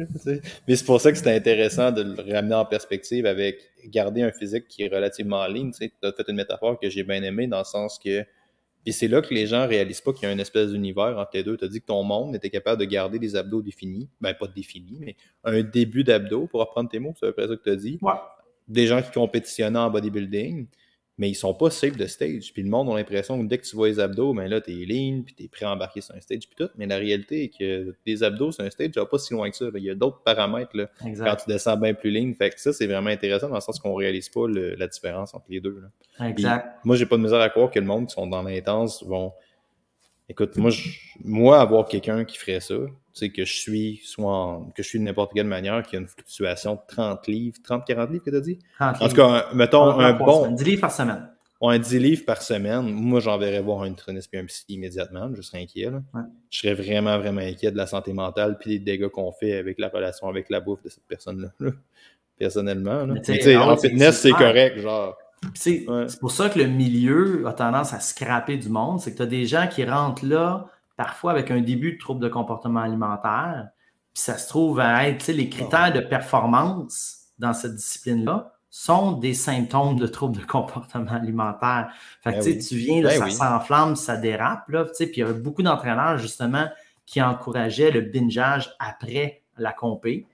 mais c'est pour ça que c'est intéressant de le ramener en perspective avec garder un physique qui est relativement en ligne. Tu as fait une métaphore que j'ai bien aimée dans le sens que et c'est là que les gens réalisent pas qu'il y a une espèce d'univers entre les deux. Tu as dit que ton monde était capable de garder des abdos définis. Ben, pas définis, mais un début d'abdos, pour reprendre tes mots, c'est à peu près ça que tu as dit. Des gens qui compétitionnaient en bodybuilding mais ils sont pas safe de stage. Puis le monde a l'impression que dès que tu vois les abdos, ben là, t'es lean, puis t'es prêt à embarquer sur un stage, puis tout. Mais la réalité est que les abdos sur un stage, va pas si loin que ça. Il y a d'autres paramètres là, quand tu descends bien plus lean. Fait que ça, c'est vraiment intéressant dans le sens qu'on réalise pas la différence entre les deux. Là. Exact. moi, j'ai pas de misère à croire que le monde qui sont dans l'intense vont Écoute, moi, je, moi, avoir quelqu'un qui ferait ça, tu que je suis, soit que je suis de n'importe quelle manière, qui a une fluctuation de 30 livres, 30-40 livres que tu as dit? en tout cas, mettons un bon. 10 livres par semaine. un 10 livres par semaine, moi, j'enverrais voir un nutritionniste et un psy immédiatement. Je serais inquiet. Je serais vraiment, vraiment inquiet de la santé mentale puis des dégâts qu'on fait avec la relation avec la bouffe de cette personne-là. Personnellement. en fitness, c'est correct. Genre. C'est pour ça que le milieu a tendance à scraper du monde. C'est que tu as des gens qui rentrent là, parfois avec un début de trouble de comportement alimentaire. Puis ça se trouve à être les critères de performance dans cette discipline-là sont des symptômes de troubles de comportement alimentaire. Fait que, ben tu viens, là, ben ça s'enflamme, ça dérape. Là, puis il y avait beaucoup d'entraîneurs, justement, qui encourageaient le bingeage après la compé.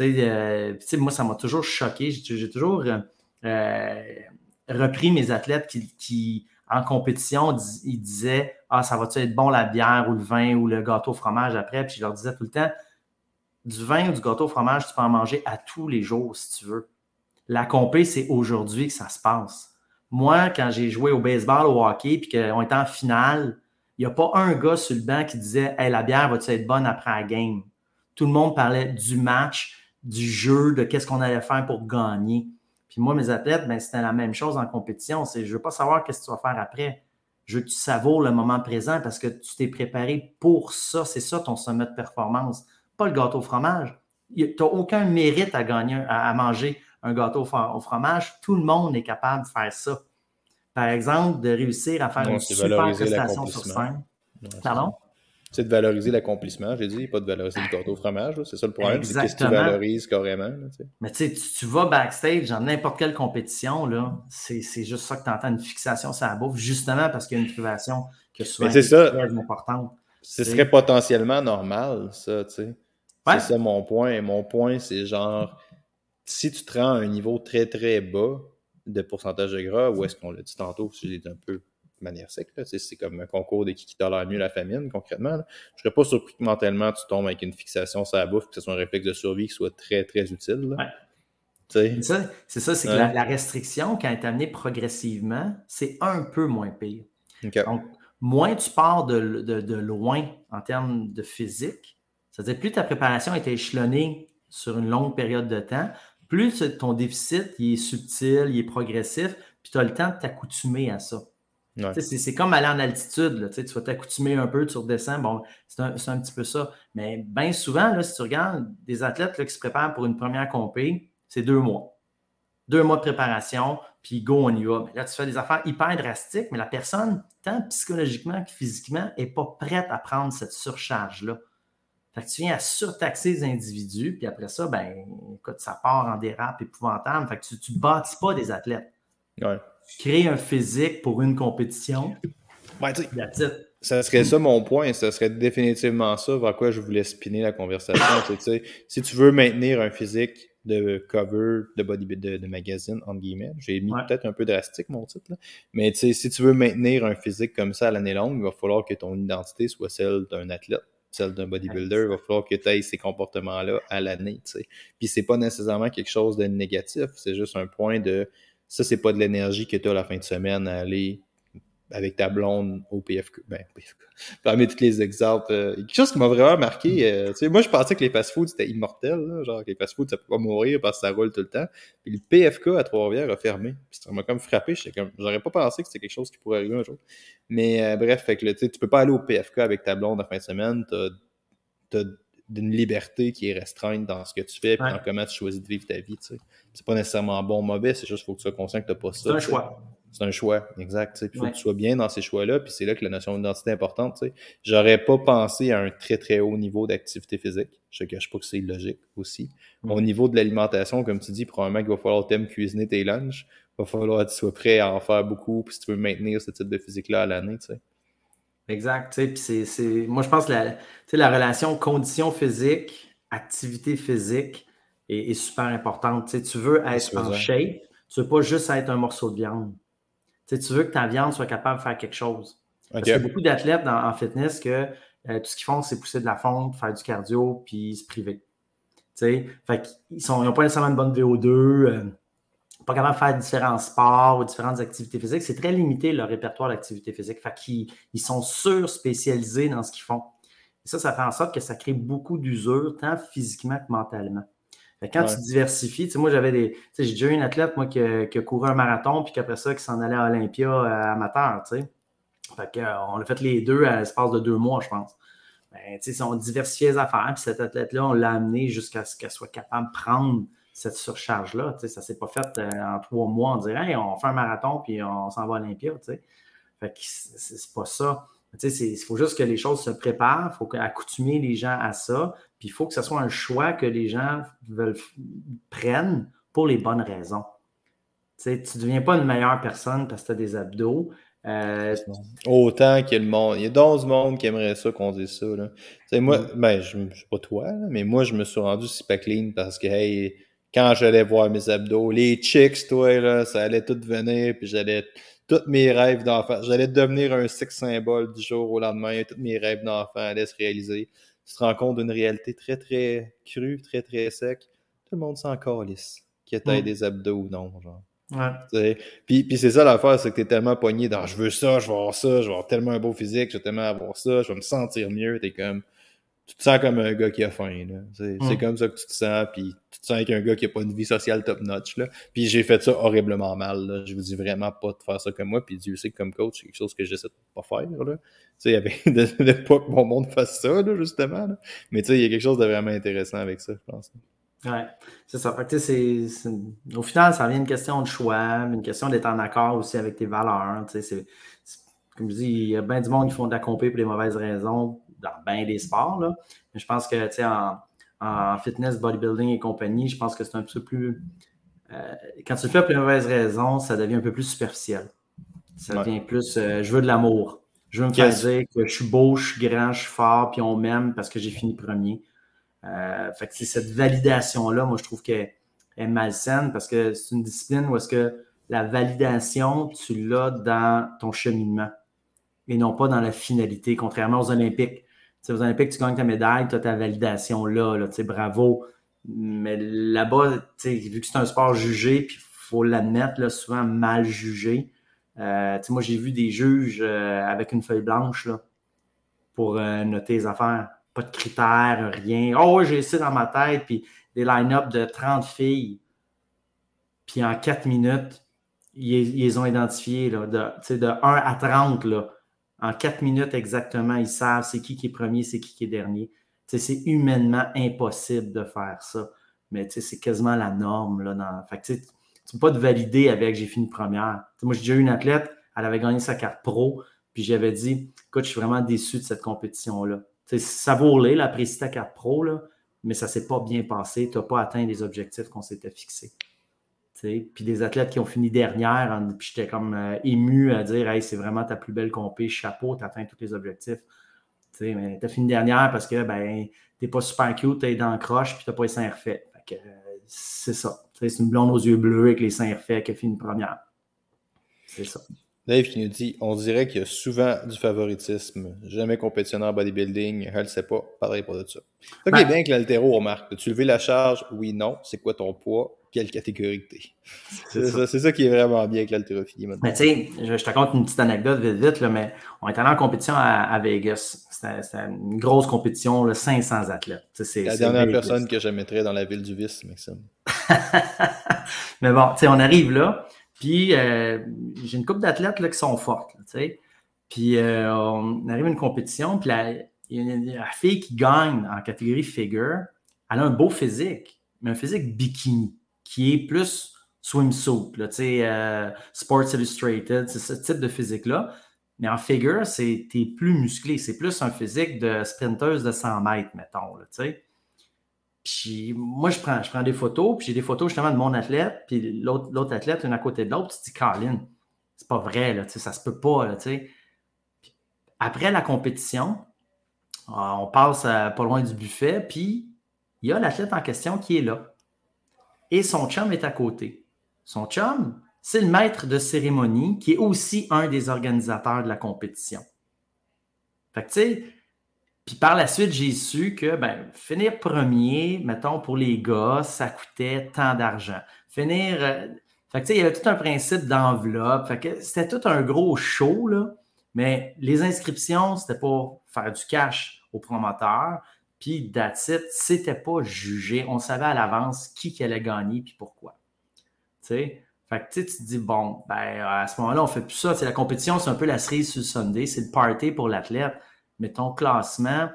Euh, moi, ça m'a toujours choqué. J'ai toujours euh, euh, repris mes athlètes qui, en compétition, ils disaient Ah, ça va-tu être bon la bière ou le vin ou le gâteau au fromage après? Puis je leur disais tout le temps Du vin ou du gâteau au fromage, tu peux en manger à tous les jours si tu veux. La compé, c'est aujourd'hui que ça se passe. Moi, quand j'ai joué au baseball, au hockey, puis qu'on était en finale, il n'y a pas un gars sur le banc qui disait Hey, la bière va-tu être bonne après la game? Tout le monde parlait du match, du jeu, de qu'est-ce qu'on allait faire pour gagner. Puis moi, mes athlètes, ben, c'était la même chose en compétition. C'est je ne veux pas savoir qu'est-ce que tu vas faire après. Je veux que tu savoures le moment présent parce que tu t'es préparé pour ça. C'est ça ton sommet de performance. Pas le gâteau au fromage. Tu n'as aucun mérite à gagner, à manger un gâteau au fromage, tout le monde est capable de faire ça. Par exemple, de réussir à faire une super prestation sur scène. Pardon? C'est de valoriser l'accomplissement, j'ai dit, pas de valoriser le gâteau au fromage. C'est ça le problème. C'est qu'est-ce que tu valorises carrément. Mais tu sais, tu vas backstage dans n'importe quelle compétition, c'est juste ça que tu entends, une fixation sur la bouffe, justement parce qu'il y a une privation que souvent est, très importante. Ce serait potentiellement normal, ça, tu sais. C'est ça mon point. Mon point, c'est genre si tu te rends à un niveau très très bas de pourcentage de gras, ou est-ce qu'on l'a dit tantôt, si j'ai un peu manière sec, c'est comme un concours de qui, qui tolère mieux la famine, concrètement. Je Je serais pas surpris que mentalement tu tombes avec une fixation sur la bouffe, que ce soit un réflexe de survie qui soit très très utile. C'est ça, c'est ça, c'est que la, restriction, quand elle est amenée progressivement, c'est un peu moins pire. Donc, moins tu pars de, de, loin en termes de physique, c'est-à-dire plus ta préparation est échelonnée sur une longue période de temps, plus ton déficit il est subtil, il est progressif, puis tu as le temps de t'accoutumer à ça. C'est comme aller en altitude. tu vas t'accoutumer un peu, tu redescends. Bon, c'est un, petit peu ça. Mais bien souvent, là, si tu regardes des athlètes qui se préparent pour une première compé, c'est deux mois. Deux mois de préparation, puis go, on y va. là, tu fais des affaires hyper drastiques, mais la personne, tant psychologiquement que physiquement, n'est pas prête à prendre cette surcharge-là. Fait que tu viens à surtaxer les individus, puis après ça, ben, écoute, ça part en dérape épouvantable. Fait que tu ne bâtis pas des athlètes. Ouais. Tu crées un physique pour une compétition. Ouais, ça serait ça mon point. Ça serait définitivement ça vers quoi je voulais spinner la conversation. si tu veux maintenir un physique de cover de body de, magazine, entre guillemets, j'ai mis peut-être un peu drastique mon titre, là. mais si tu veux maintenir un physique comme ça à l'année longue, il va falloir que ton identité soit celle d'un athlète celle d'un bodybuilder, il va falloir que tu aies ces comportements-là à l'année. Puis c'est pas nécessairement quelque chose de négatif, c'est juste un point de ça, c'est pas de l'énergie que tu as la fin de semaine à aller avec ta blonde au PFK. Ben, PFK. Parmi tous les exemples. Euh, quelque chose qui m'a vraiment marqué. Euh, tu sais, moi, je pensais que les fast-foods, c'était immortel. genre, que les fast-foods, ça peut pas mourir parce que ça roule tout le temps. Puis le PFK à Trois-Rivières a fermé. Puis ça m'a comme frappé. Comme, j'aurais pas pensé que c'était quelque chose qui pourrait arriver un jour. Mais euh, bref, fait que, tu sais, tu peux pas aller au PFK avec ta blonde la fin de semaine. T'as, as d'une liberté qui est restreinte dans ce que tu fais et dans comment tu choisis de vivre ta vie. Tu sais. C'est pas nécessairement bon ou mauvais, c'est juste qu'il faut que tu sois conscient que tu n'as pas ça. C'est un choix. C'est un choix, exact. Il faut que tu sois bien dans ces choix-là, puis c'est là que la notion d'identité est importante. J'aurais pas pensé à un très très haut niveau d'activité physique. Je ne cache pas que c'est logique aussi. Au niveau de l'alimentation, comme tu dis, probablement qu'il va falloir t'aimer cuisiner tes lunchs. Il va falloir que tu sois prêt à en faire beaucoup puis si tu veux maintenir ce type de physique-là à l'année. Exact. c'est, Moi, je pense que la, la relation condition physique, activité physique est, super importante. tu veux être en shape, tu ne veux pas juste être un morceau de viande. tu veux que ta viande soit capable de faire quelque chose. Parce qu'il y a beaucoup d'athlètes en fitness que euh, tout ce qu'ils font, c'est pousser de la fonte, faire du cardio, puis se priver. Fait ils n'ont pas nécessairement une bonne VO2 pas capable de faire différents sports ou différentes activités physiques. C'est très limité leur répertoire d'activités physiques. Fait qu'ils ils sont sur-spécialisés dans ce qu'ils font. Et ça, ça fait en sorte que ça crée beaucoup d'usure, tant physiquement que mentalement. quand tu diversifies, moi j'avais des. J'ai déjà eu une athlète moi, qui, a, couru un marathon, puis qu'après ça, qui s'en allait à Olympia euh, amateur. Fait on a fait les deux à l'espace de deux mois, je pense. Ben, on diversifiait les affaires, puis cette athlète-là, on l'a amené jusqu'à ce qu'elle soit capable de prendre cette surcharge-là. Ça ne s'est pas fait euh, en trois mois. On dirait, on fait un marathon, puis on s'en va à Olympia. Fait que c'est pas ça. Il faut juste que les choses se préparent, il faut accoutumer les gens à ça, puis il faut que ce soit un choix que les gens veulent, prennent pour les bonnes raisons. tu ne deviens pas une meilleure personne parce que tu as des abdos. Euh, Autant qu'il y a le monde. Il y a 12 monde qui aimerait ça qu'on dise ça. Là. moi, mm. ben, je ne suis pas toi, mais moi, je me suis rendu super clean parce que, hey, quand j'allais voir mes abdos, les chicks, toi, là, ça allait tout venir, puis j'allais tous mes rêves d'enfant. J'allais devenir un sex symbole du jour au lendemain. Tous mes rêves d'enfant allaient se réaliser. Tu te rends compte d'une réalité très, très crue, très, très sec. Tout le monde s'en calisse. Qu'il ait mm. des abdos ou non, genre. Ouais. Puis, puis c'est ça l'affaire, c'est que tu es tellement pogné dans je veux ça, je veux avoir ça, je veux avoir tellement un beau physique, je veux tellement avoir ça, je veux me sentir mieux. T'es comme tu te sens comme un gars qui a faim. C'est mm. comme ça que tu te sens, puis tu te sens avec un gars qui a pas une vie sociale top-notch. Puis j'ai fait ça horriblement mal. Là. Je vous dis vraiment pas de faire ça comme moi, puis Dieu sait que comme coach, c'est quelque chose que j'essaie de pas faire. Là. Il y avait de l'époque que mon monde fasse ça, là, justement. Là. Mais il y a quelque chose de vraiment intéressant avec ça, je pense. Ouais, c'est ça. Fait c'est, au final, ça vient une question de choix, une question d'être en accord aussi avec tes valeurs. Comme je dis, il y a bien du monde qui font de la compé pour les mauvaises raisons dans bien des sports. Là. Mais je pense que, tu sais, en, fitness, bodybuilding et compagnie, je pense que c'est un peu plus. Euh, quand tu le fais pour les mauvaises raisons, ça devient un peu plus superficiel. Ça devient plus euh, je veux de l'amour. Je veux me faire dire que je suis beau, je suis grand, je suis fort, puis on m'aime parce que j'ai fini premier. Euh, fait que c'est cette validation-là, moi, je trouve qu'elle est malsaine parce que c'est une discipline où est-ce que la validation, tu l'as dans ton cheminement et non pas dans la finalité, contrairement aux Olympiques aux Olympiques, tu gagnes ta médaille, tu as ta validation là, là bravo. Mais là-bas, vu que c'est un sport jugé, puis il faut l'admettre, souvent mal jugé. Euh, moi, j'ai vu des juges euh, avec une feuille blanche là, pour euh, noter les affaires. Pas de critères, rien. Oh, j'ai ça dans ma tête, puis des line-up de 30 filles. Puis en 4 minutes, ils, les ont identifiés de, de 1 à 30. Là en quatre minutes exactement, ils savent c'est qui qui est premier, c'est qui qui est dernier. c'est humainement impossible de faire ça. Mais c'est quasiment la norme. Là, fait tu ne peux pas te valider avec j'ai fini première. moi, j'ai déjà eu une athlète, elle avait gagné sa carte pro, puis j'avais dit Écoute, je suis vraiment déçu de cette compétition-là. Ça vaut elle a apprécié ta carte pro, mais ça ne s'est pas bien passé. Tu n'as pas atteint les objectifs qu'on s'était fixés. Puis des athlètes qui ont fini dernière, puis j'étais comme euh, ému à dire Hey, c'est vraiment ta plus belle compé, chapeau, tu atteint tous les objectifs. mais tu as fini dernière parce que ben, tu pas super cute, tu es dans le croche, puis tu n'as pas les seins refaits. C'est ça. C'est une blonde aux yeux bleus avec les seins refaits qui a fini première. C'est ça. Dave qui nous dit on dirait qu'il y a souvent du favoritisme. Jamais compétitionné en bodybuilding, elle ne sait pas. Pareil pas de ça. Ok, ben, bien que l'altéro, remarque. As-tu levé la charge Oui, non. C'est quoi ton poids? Quelle catégorie que t'es? C'est ça. qui est vraiment bien avec l'haltérophilie Mais tu sais, je, te raconte une petite anecdote vite vite, là, mais on est allé en compétition à, Vegas. C'était une grosse compétition, là, 500 athlètes. C'est la dernière personne que je mettrais dans la ville du vice, Maxime. mais bon, tu sais, on arrive là, puis euh, j'ai une couple d'athlètes qui sont fortes, sais. Puis euh, on arrive à une compétition, puis il y a une fille qui gagne en catégorie figure, elle a un beau physique, mais un physique bikini qui est plus swimsuit, là, euh, Sports Illustrated, c'est ce type de physique-là. Mais en figure, c'est es plus musclé. C'est plus un physique de sprinteuse de 100 mètres, mettons. Là, moi, je prends, je prends des photos, puis j'ai des photos justement de mon athlète, puis l'autre athlète, une à côté de l'autre. Tu te dis, Colin, c'est pas vrai, là, ça se peut pas. Là, après la compétition, euh, on passe pas loin du buffet, puis il y a l'athlète en question qui est là et son chum est à côté. Son chum, c'est le maître de cérémonie qui est aussi un des organisateurs de la compétition. Fait que, tu sais, puis par la suite, j'ai su que ben, finir premier, mettons, pour les gars, ça coûtait tant d'argent. Finir. Euh, fait il y avait tout un principe d'enveloppe. Fait que c'était tout un gros show, là. Mais les inscriptions, c'était pour faire du cash aux promoteurs. puis that's it. C'était pas jugé. On savait à l'avance qui allait gagner puis pourquoi. Tu sais? Fait que tu dis, bon, ben, à ce moment-là, on fait plus ça. C'est la compétition, c'est un peu la cerise sur le Sunday, c'est le party pour l'athlète. Mais ton classement,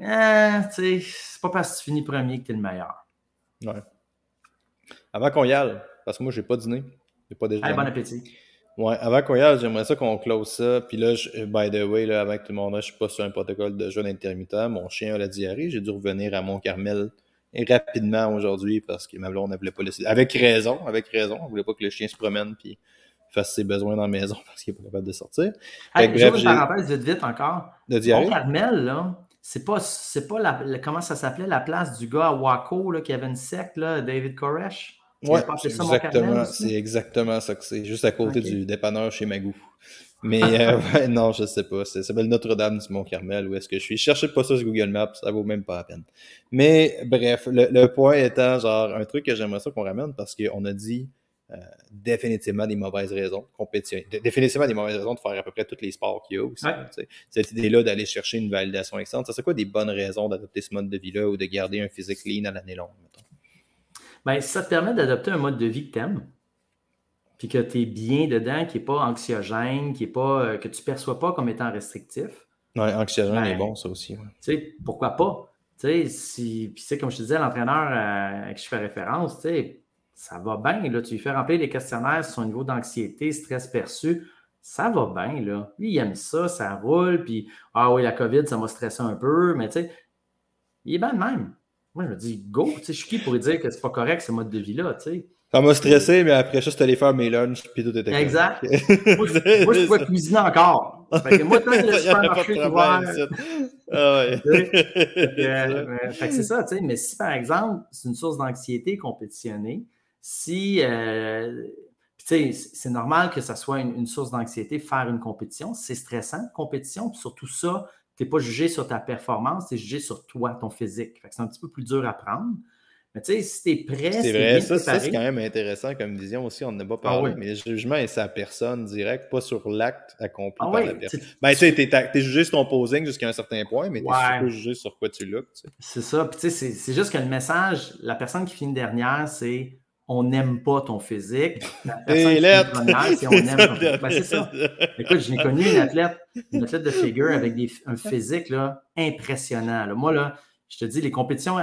eh, c'est pas parce que tu finis premier que tu es le meilleur. Ouais. Avant qu'on y aille, parce que moi, j'ai pas dîné. J'ai pas déjà. bon appétit. Ouais, avant qu'on y aille, j'aimerais ça qu'on close ça. Puis là, by the way, là, avec tout le monde, je suis pas sur un protocole de jeûne intermittent. Mon chien a la diarrhée. J'ai dû revenir à Mont-Carmel rapidement aujourd'hui parce que ma blonde ne voulait pas laisser. Avec raison, avec raison. Elle voulait pas que le chien se promène puis fasse ses besoins dans la maison parce qu'il n'est pas capable de sortir. Hey, bref, une parenthèse vite vite encore. Diarrhée. Carmel, là, c'est pas, c'est pas la, comment ça s'appelait la place du gars à Waco là, qui avait une secte, là, David Koresh? Ouais, exactement, c'est exactement ça que c'est. Juste à côté du dépanneur chez Magou. Mais euh, ouais, non, je sais pas. Ça s'appelle Notre-Dame du Mont-Carmel, où est-ce que je suis? Cherchez pas ça sur Google Maps, ça vaut même pas la peine. Mais bref, le, point étant, genre, un truc que j'aimerais ça qu'on ramène, parce qu'on a dit euh, définitivement des mauvaises raisons de compétitionner. Définitivement des mauvaises raisons de faire à peu près tous les sports qu'il y a aussi. Cette idée-là d'aller chercher une validation excellente, ça c'est quoi des bonnes raisons d'adopter ce mode de vie-là ou de garder un physique lean à l'année longue, mettons? Ben, ça te permet d'adopter un mode de vie que tu aimes puis que tu es bien dedans, qui n'est pas anxiogène, qui est pas, euh, que tu ne perçois pas comme étant restrictif. Oui, anxiogène est ben, bon, ça aussi. Tu sais, pourquoi pas? Tu sais, si, puis comme je te disais, l'entraîneur euh, à qui je fais référence, tu sais, ça va bien. Là, tu lui fais remplir les questionnaires sur son niveau d'anxiété, stress perçu. Ça va bien, là. Lui, il aime ça, ça roule, puis ah oui, la COVID, ça m'a stressé un peu, mais tu sais, il est bien de même. Moi, je me dis, go, tu sais, je suis qui pour dire que c'est pas correct ce mode de vie-là, tu sais? Ça m'a stressé, mais après ça, je allé faire mes lunchs, puis tout était Exact. moi, je, moi, je pouvais cuisiner encore. Fait que moi, tant que le supermarché est ouvert... Ah ouais. Euh, fait que c'est ça, tu sais. Mais si, par exemple, c'est une source d'anxiété compétitionnée, si... Euh, tu sais, c'est normal que ça soit une, source d'anxiété faire une compétition. C'est stressant, compétition. Puis surtout ça, tu n'es pas jugé sur ta performance, tu es jugé sur toi, ton physique. C'est un petit peu plus dur à prendre. Mais tu sais, si tu es prêt, c'est vrai. Ça, ça c'est quand même intéressant comme vision aussi. On n'a pas ah parlé, mais le jugement est sa personne direct, pas sur l'acte accompli ah par la personne. Ben, tu sais, tu es, jugé sur ton posing jusqu'à un certain point, mais tu es pas jugé sur quoi tu looks. C'est ça. Puis tu sais, c'est juste que le message, la personne qui finit dernière, c'est on n'aime pas ton physique. La personne qui c'est on aime ton physique. Ben, c'est ça. Écoute, j'ai connu une athlète, une athlète de figure avec des, un physique là, impressionnant. Moi, là, je te dis, les compétitions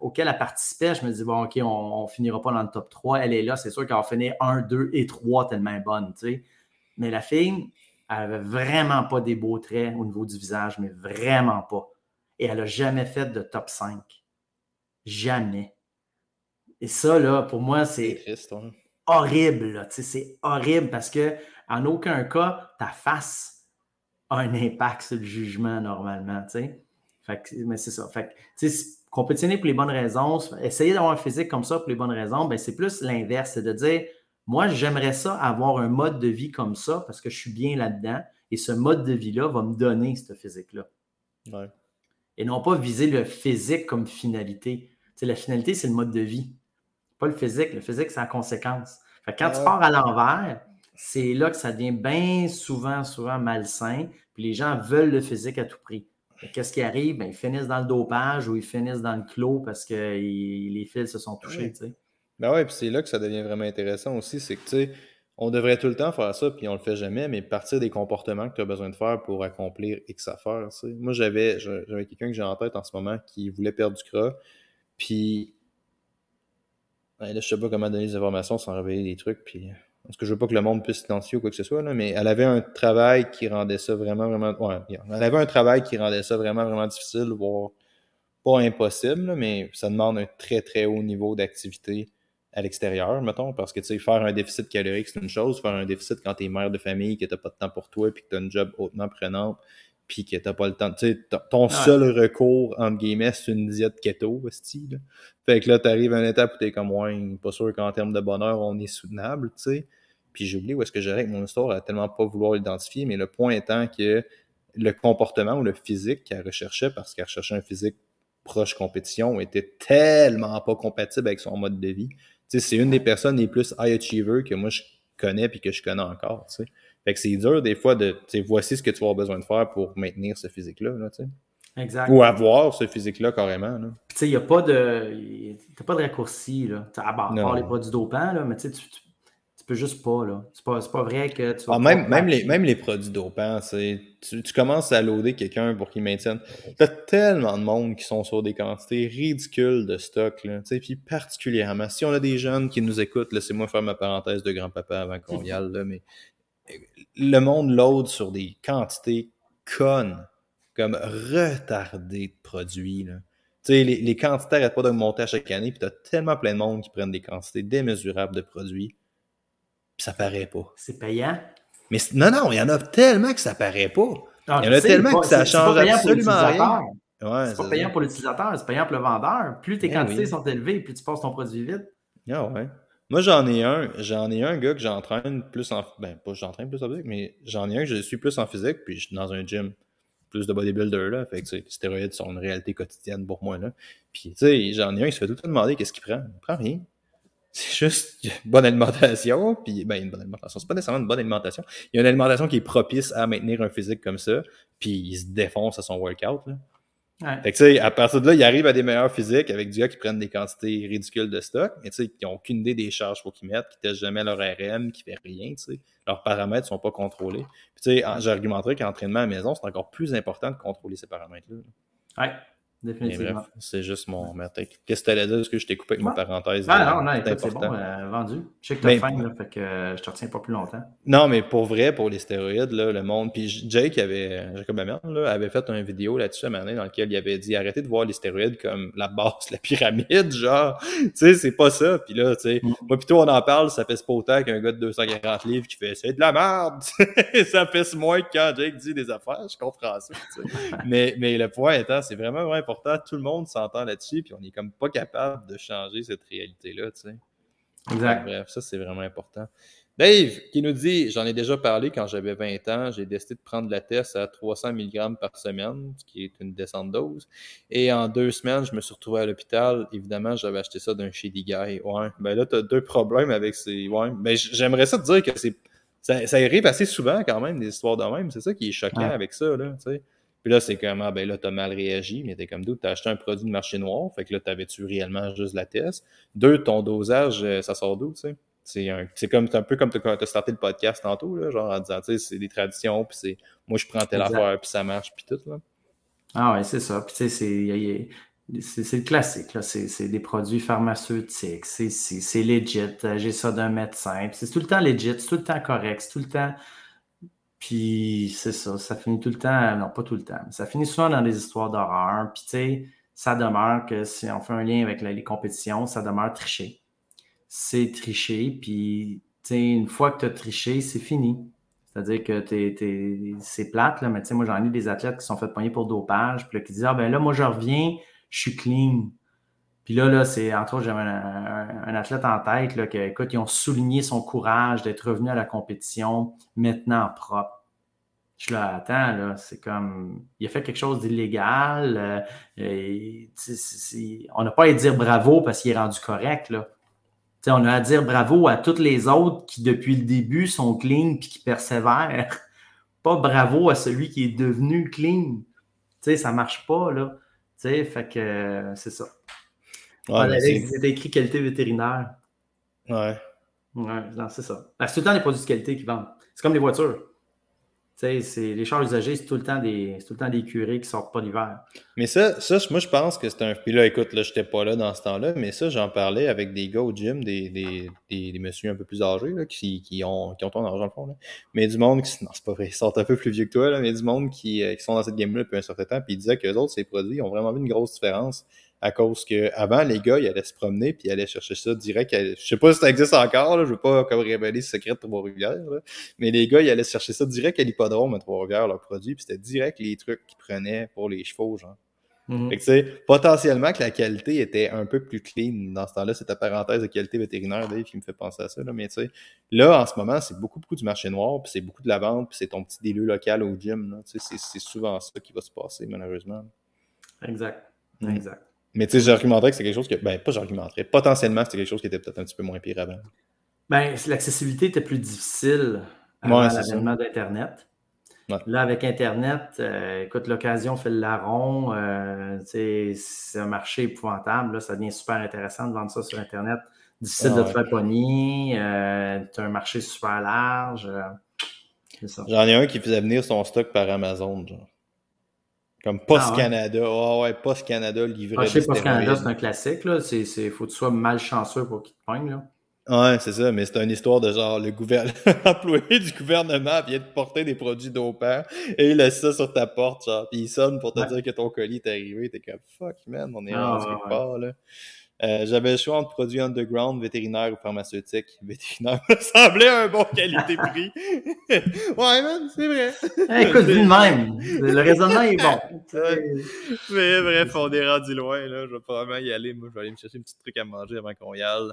auxquelles elle participait, je me dis, bon, OK, on ne finira pas dans le top 3. Elle est là, c'est sûr qu'elle va finir 1, 2 et 3 tellement bonne, tu sais. Mais la fille, elle n'avait vraiment pas des beaux traits au niveau du visage, mais vraiment pas. Et elle n'a jamais fait de top 5. Jamais. Et ça, là, pour moi, c'est horrible. C'est horrible parce que en aucun cas, ta face a un impact sur le jugement normalement. tu sais mais c'est ça. Fait compétitionner pour les bonnes raisons, essayer d'avoir un physique comme ça pour les bonnes raisons, ben, c'est plus l'inverse. C'est de dire, moi, j'aimerais ça avoir un mode de vie comme ça parce que je suis bien là-dedans et ce mode de vie-là va me donner ce physique-là. Et non pas viser le physique comme finalité. la finalité, c'est le mode de vie, pas le physique. Le physique, c'est la conséquence. Fait quand tu pars à l'envers, c'est là que ça devient bien souvent, souvent malsain. Puis les gens veulent le physique à tout prix. Qu'est-ce qui arrive? Ben, ils finissent dans le dopage ou ils finissent dans le clos parce que les fils se sont touchés. Oui. Ben ouais, puis c'est là que ça devient vraiment intéressant aussi. C'est que, tu sais, on devrait tout le temps faire ça, puis on le fait jamais, mais partir des comportements que tu as besoin de faire pour accomplir X affaires. sais. Moi, j'avais, j'avais quelqu'un que j'ai en tête en ce moment qui voulait perdre du gras, puis ben là, je sais pas comment donner des informations sans révéler des trucs, puis parce que je veux pas que le monde puisse s'identifier ou quoi que ce soit, mais elle avait un travail qui rendait ça vraiment, vraiment. Ouais, elle avait un travail qui rendait ça vraiment, difficile, voire pas impossible, mais ça demande un très, très haut niveau d'activité à l'extérieur, mettons, parce que tu faire un déficit calorique, c'est une chose, faire un déficit quand tu es mère de famille, que tu pas de temps pour toi, puis que tu as un job hautement prenant, puis que tu pas le temps. Tu sais, ton seul recours, entre guillemets, c'est une diète keto, style. Fait que là, tu arrives à une étape où tu es comme, ouais, pas sûr qu'en termes de bonheur, on est soutenable, tu sais. Puis j'ai oublié où est-ce que j'arrête mon histoire à tellement pas vouloir l'identifier, mais le point étant que le comportement ou le physique qu'elle recherchait, parce qu'elle recherchait un physique proche compétition, était tellement pas compatible avec son mode de vie. Tu sais, c'est une des personnes les plus high achiever que moi je connais puis que je connais encore, tu sais. Fait que c'est dur des fois de, tu sais, voici ce que tu vas avoir besoin de faire pour maintenir ce physique-là, tu sais. Exact. Ou avoir ce physique-là carrément. Tu sais, il n'y a pas de. T'as pas de raccourci, là. À part les produits dopants, là, mais tu, tu, tu peux juste pas, là. C'est pas, pas vrai que tu vas. Ah, même, même, les, même les produits dopants, tu, tu commences à loader quelqu'un pour qu'il maintienne. T'as tellement de monde qui sont sur des quantités ridicules de stock, là. Tu sais, puis particulièrement, si on a des jeunes qui nous écoutent, laissez-moi faire ma parenthèse de grand-papa avant qu'on y aille, là, mais le monde load sur des quantités connes comme retardé de produits. Là. Les, les quantités n'arrêtent pas d'augmenter à chaque année, puis tu as tellement plein de monde qui prennent des quantités démesurables de produits, puis ça paraît pas. C'est payant? Mais non, non, il y en a tellement que ça paraît pas. Ah, il y en a tellement que ça change absolument rien. Ouais, c'est pas payant pour l'utilisateur, c'est payant pour le vendeur. Plus tes ben quantités sont élevées, plus tu passes ton produit vite. Ah ouais. Moi, j'en ai un. J'en ai un gars que j'entraîne plus en. Ben, pas j'entraîne plus en physique, mais j'en ai un que je suis plus en physique, puis je suis dans un gym plus de bodybuilder, là. Fait que, les stéroïdes sont une réalité quotidienne pour moi, là. Puis, tu sais, j'en ai un qui se fait tout le temps demander qu'est-ce qu'il prend. Il prend rien. C'est juste une bonne alimentation, puis, ben, une bonne alimentation. C'est pas nécessairement une bonne alimentation. Il y a une alimentation qui est propice à maintenir un physique comme ça, puis il se défonce à son workout, là. Fait que, tu sais, à partir de là, il arrive à des meilleurs physiques avec du gars qui prennent des quantités ridicules de stock, mais tu sais, qui n'ont aucune idée des charges qu'il qu'ils mettent, qui testent jamais leur RM, qui fait rien, tu sais. Leurs paramètres sont pas contrôlés. Puis, tu sais, j'argumenterais qu'entraînement à la maison, c'est encore plus important de contrôler ces paramètres-là. Ouais. Définitivement. c'est juste mon Qu'est-ce que tu allais dire? Est-ce que je t'ai coupé avec ma parenthèse? Ah non, non, c'est bon, euh, vendu. Je sais que tu as faim, là, fait que euh, je te retiens pas plus longtemps. Non, mais pour vrai, pour les stéroïdes, là, le monde. Puis Jake avait, Jacob là, avait fait une vidéo là-dessus à moment dans lequel il avait dit arrêtez de voir les stéroïdes comme la base, la pyramide, genre. tu sais, c'est pas ça. Puis là, tu sais, mm. moi, plutôt on en parle, ça fait pas autant qu'un gars de 240 livres qui fait c'est de la merde. ça pèse moins que quand Jake dit des affaires. Je comprends ça. mais, mais le point étant, c'est vraiment, vraiment important. Tout le monde s'entend là-dessus, puis on est comme pas capable de changer cette réalité-là, tu sais. Exact. Bref, ça, c'est vraiment important. Dave, qui nous dit J'en ai déjà parlé quand j'avais 20 ans, j'ai décidé de prendre la test à 300 mg par semaine, ce qui est une descente dose. Et en deux semaines, je me suis retrouvé à l'hôpital. Évidemment, j'avais acheté ça d'un Shady Guy. Ouais. Ben là, tu as deux problèmes avec ces. Ouais. Mais ben, j'aimerais ça te dire que c'est. Ça, ça, arrive assez souvent quand même, des histoires de même. C'est ça qui est choquant avec ça, là. Tu sais. Puis là, c'est comme, ah, ben là, t'as mal réagi, mais t'es comme d'où? T'as acheté un produit de marché noir, fait que là, t'avais-tu réellement juste la test? Deux, ton dosage, euh, ça sort d'où, tu sais? C'est un, c'est comme, c'est un peu comme quand t'as starté le podcast tantôt, là, genre en disant, tu sais, c'est des traditions, puis c'est, moi, je prends telle affaire, puis ça marche, puis tout, là. Ah ouais, c'est ça. Puis tu sais, c'est, c'est, le classique, là. C'est, c'est des produits pharmaceutiques, c'est, c'est, legit, j'ai ça d'un médecin, c'est tout le temps legit, c'est tout le temps correct, c'est tout le temps puis c'est ça, ça finit tout le temps, non pas tout le temps, mais ça finit souvent dans des histoires d'horreur. Puis tu sais, ça demeure que si on fait un lien avec les compétitions, ça demeure tricher. C'est tricher, puis tu sais, une fois que tu as triché, c'est fini. C'est-à-dire que t'es, c'est plate, là, mais tu sais, moi j'en ai des athlètes qui sont fait poigner pour dopage, puis là, qui disent Ah ben là, moi je reviens, je suis clean. Puis là, là, c'est entre autres, j'avais un, athlète en tête, là, que, écoute, ils ont souligné son courage d'être revenu à la compétition maintenant propre. Je suis là, attends, là, c'est comme, il a fait quelque chose d'illégal. Euh, on n'a pas à dire bravo parce qu'il est rendu correct, là. on a à dire bravo à tous les autres qui, depuis le début, sont clean puis qui persévèrent. Pas bravo à celui qui est devenu clean. Ça marche pas, là. Fait que c'est ça. Ouais, c'est écrit qualité vétérinaire. Ouais. Ouais, c'est ça. C'est tout le temps des produits de qualité qui vendent. C'est comme les voitures. C'est, les chars usagés, c'est tout le temps des, tout le temps des curés qui sortent pas l'hiver. Mais ça, ça, moi, je pense que c'est un. Puis là, écoute, là, j'étais pas là dans ce temps-là, mais ça, j'en parlais avec des gars au gym, des, des, des, messieurs un peu plus âgés, là, qui, qui, ont, qui ont ton argent, le fond. Là. Mais du monde qui. Non, c'est pas vrai, ils sortent un peu plus vieux que toi, là, mais du monde qui, euh, qui sont dans cette game-là depuis un certain temps, puis ils disaient que les autres, ces produits, ont vraiment vu une grosse différence à cause que avant les gars ils allaient se promener puis ils allaient chercher ça direct je sais pas si ça existe encore là, je veux pas comme révéler ce secret de Trois-Rivières mais les gars ils allaient chercher ça direct à l'hippodrome à Trois-Rivières leurs produits puis c'était direct les trucs qu'ils prenaient pour les chevaux genre. Fait que, tu sais, potentiellement que la qualité était un peu plus clean dans ce temps-là. C'est ta parenthèse de qualité vétérinaire, Dave, qui me fait penser à ça. Là. Mais tu sais, là, en ce moment, c'est beaucoup, beaucoup du marché noir, puis c'est beaucoup de la vente, puis c'est ton petit délit local au gym. Tu sais, c'est souvent ça qui va se passer, malheureusement. Exact. Mm. Exact. Mais tu sais, j'argumenterais que c'est quelque chose que. Ben, pas j'argumenterais. Potentiellement, c'était quelque chose qui était peut-être un petit peu moins pire avant. Ben, l'accessibilité était plus difficile avant l'avènement d'Internet. Là, avec Internet, euh, écoute, l'occasion fait le larron. Euh, c'est un marché épouvantable. Là, ça devient super intéressant de vendre ça sur Internet. Difficile de te faire pogner. Euh, tu as un marché super large. J'en ai un qui faisait venir son stock par Amazon. Genre. Comme Post ah, Canada. Ah ouais, Post Canada livré. Ah, Post Canada, c'est un classique. Il faut que tu sois malchanceux pour qu'il te pogne. Là. Ouais, c'est ça, mais c'est une histoire de genre le gouvernement, l'employé du gouvernement vient te porter des produits dopants et il laisse ça sur ta porte, genre, puis il sonne pour te dire que ton colis est arrivé. T'es comme fuck man, on est ah, rendu quelque part là. Euh, j'avais le choix entre produits underground, vétérinaire ou pharmaceutique. Vétérinaire me semblait un bon qualité-prix. ouais, man, c'est vrai. Eh, écoute, vu même. Le raisonnement est bon. Mais bref, on est rendu loin. Là. Je vais probablement y aller. Moi, je vais aller me chercher un petit truc à manger avant qu'on y aille.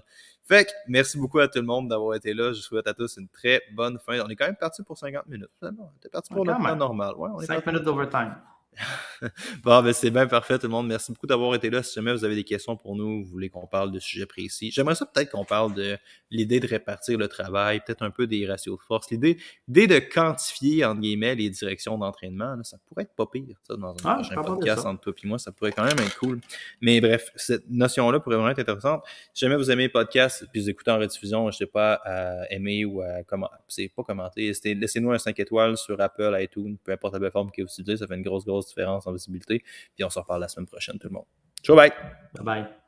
Fait que, merci beaucoup à tout le monde d'avoir été là. Je souhaite à tous une très bonne fin. On est quand même parti pour 50 minutes. On est parti pour le temps normal. Ouais, on est 5 minutes d'overtime. bon, ben c'est bien parfait, tout le monde. Merci beaucoup d'avoir été là. Si jamais vous avez des questions pour nous, vous voulez qu'on parle de sujets précis, j'aimerais ça peut-être qu'on parle de l'idée de répartir le travail, peut-être un peu des ratios de force, l'idée, de quantifier, entre guillemets, les directions d'entraînement. Ça pourrait être pas pire, ça, dans un ah, prochain podcast entre toi et moi. Ça pourrait quand même être cool. Mais bref, cette notion-là pourrait vraiment être intéressante. Si jamais vous aimez le podcast puis vous écoutez en rediffusion, je sais pas à aimer ou à commenter. C'est pas commenter. Laissez-nous un 5 étoiles sur Apple, iTunes, peu importe la plateforme que vous utilisez. Ça fait une grosse, différence en visibilité. Puis on se reparle la semaine prochaine, tout le monde. Ciao, bye. Bye bye.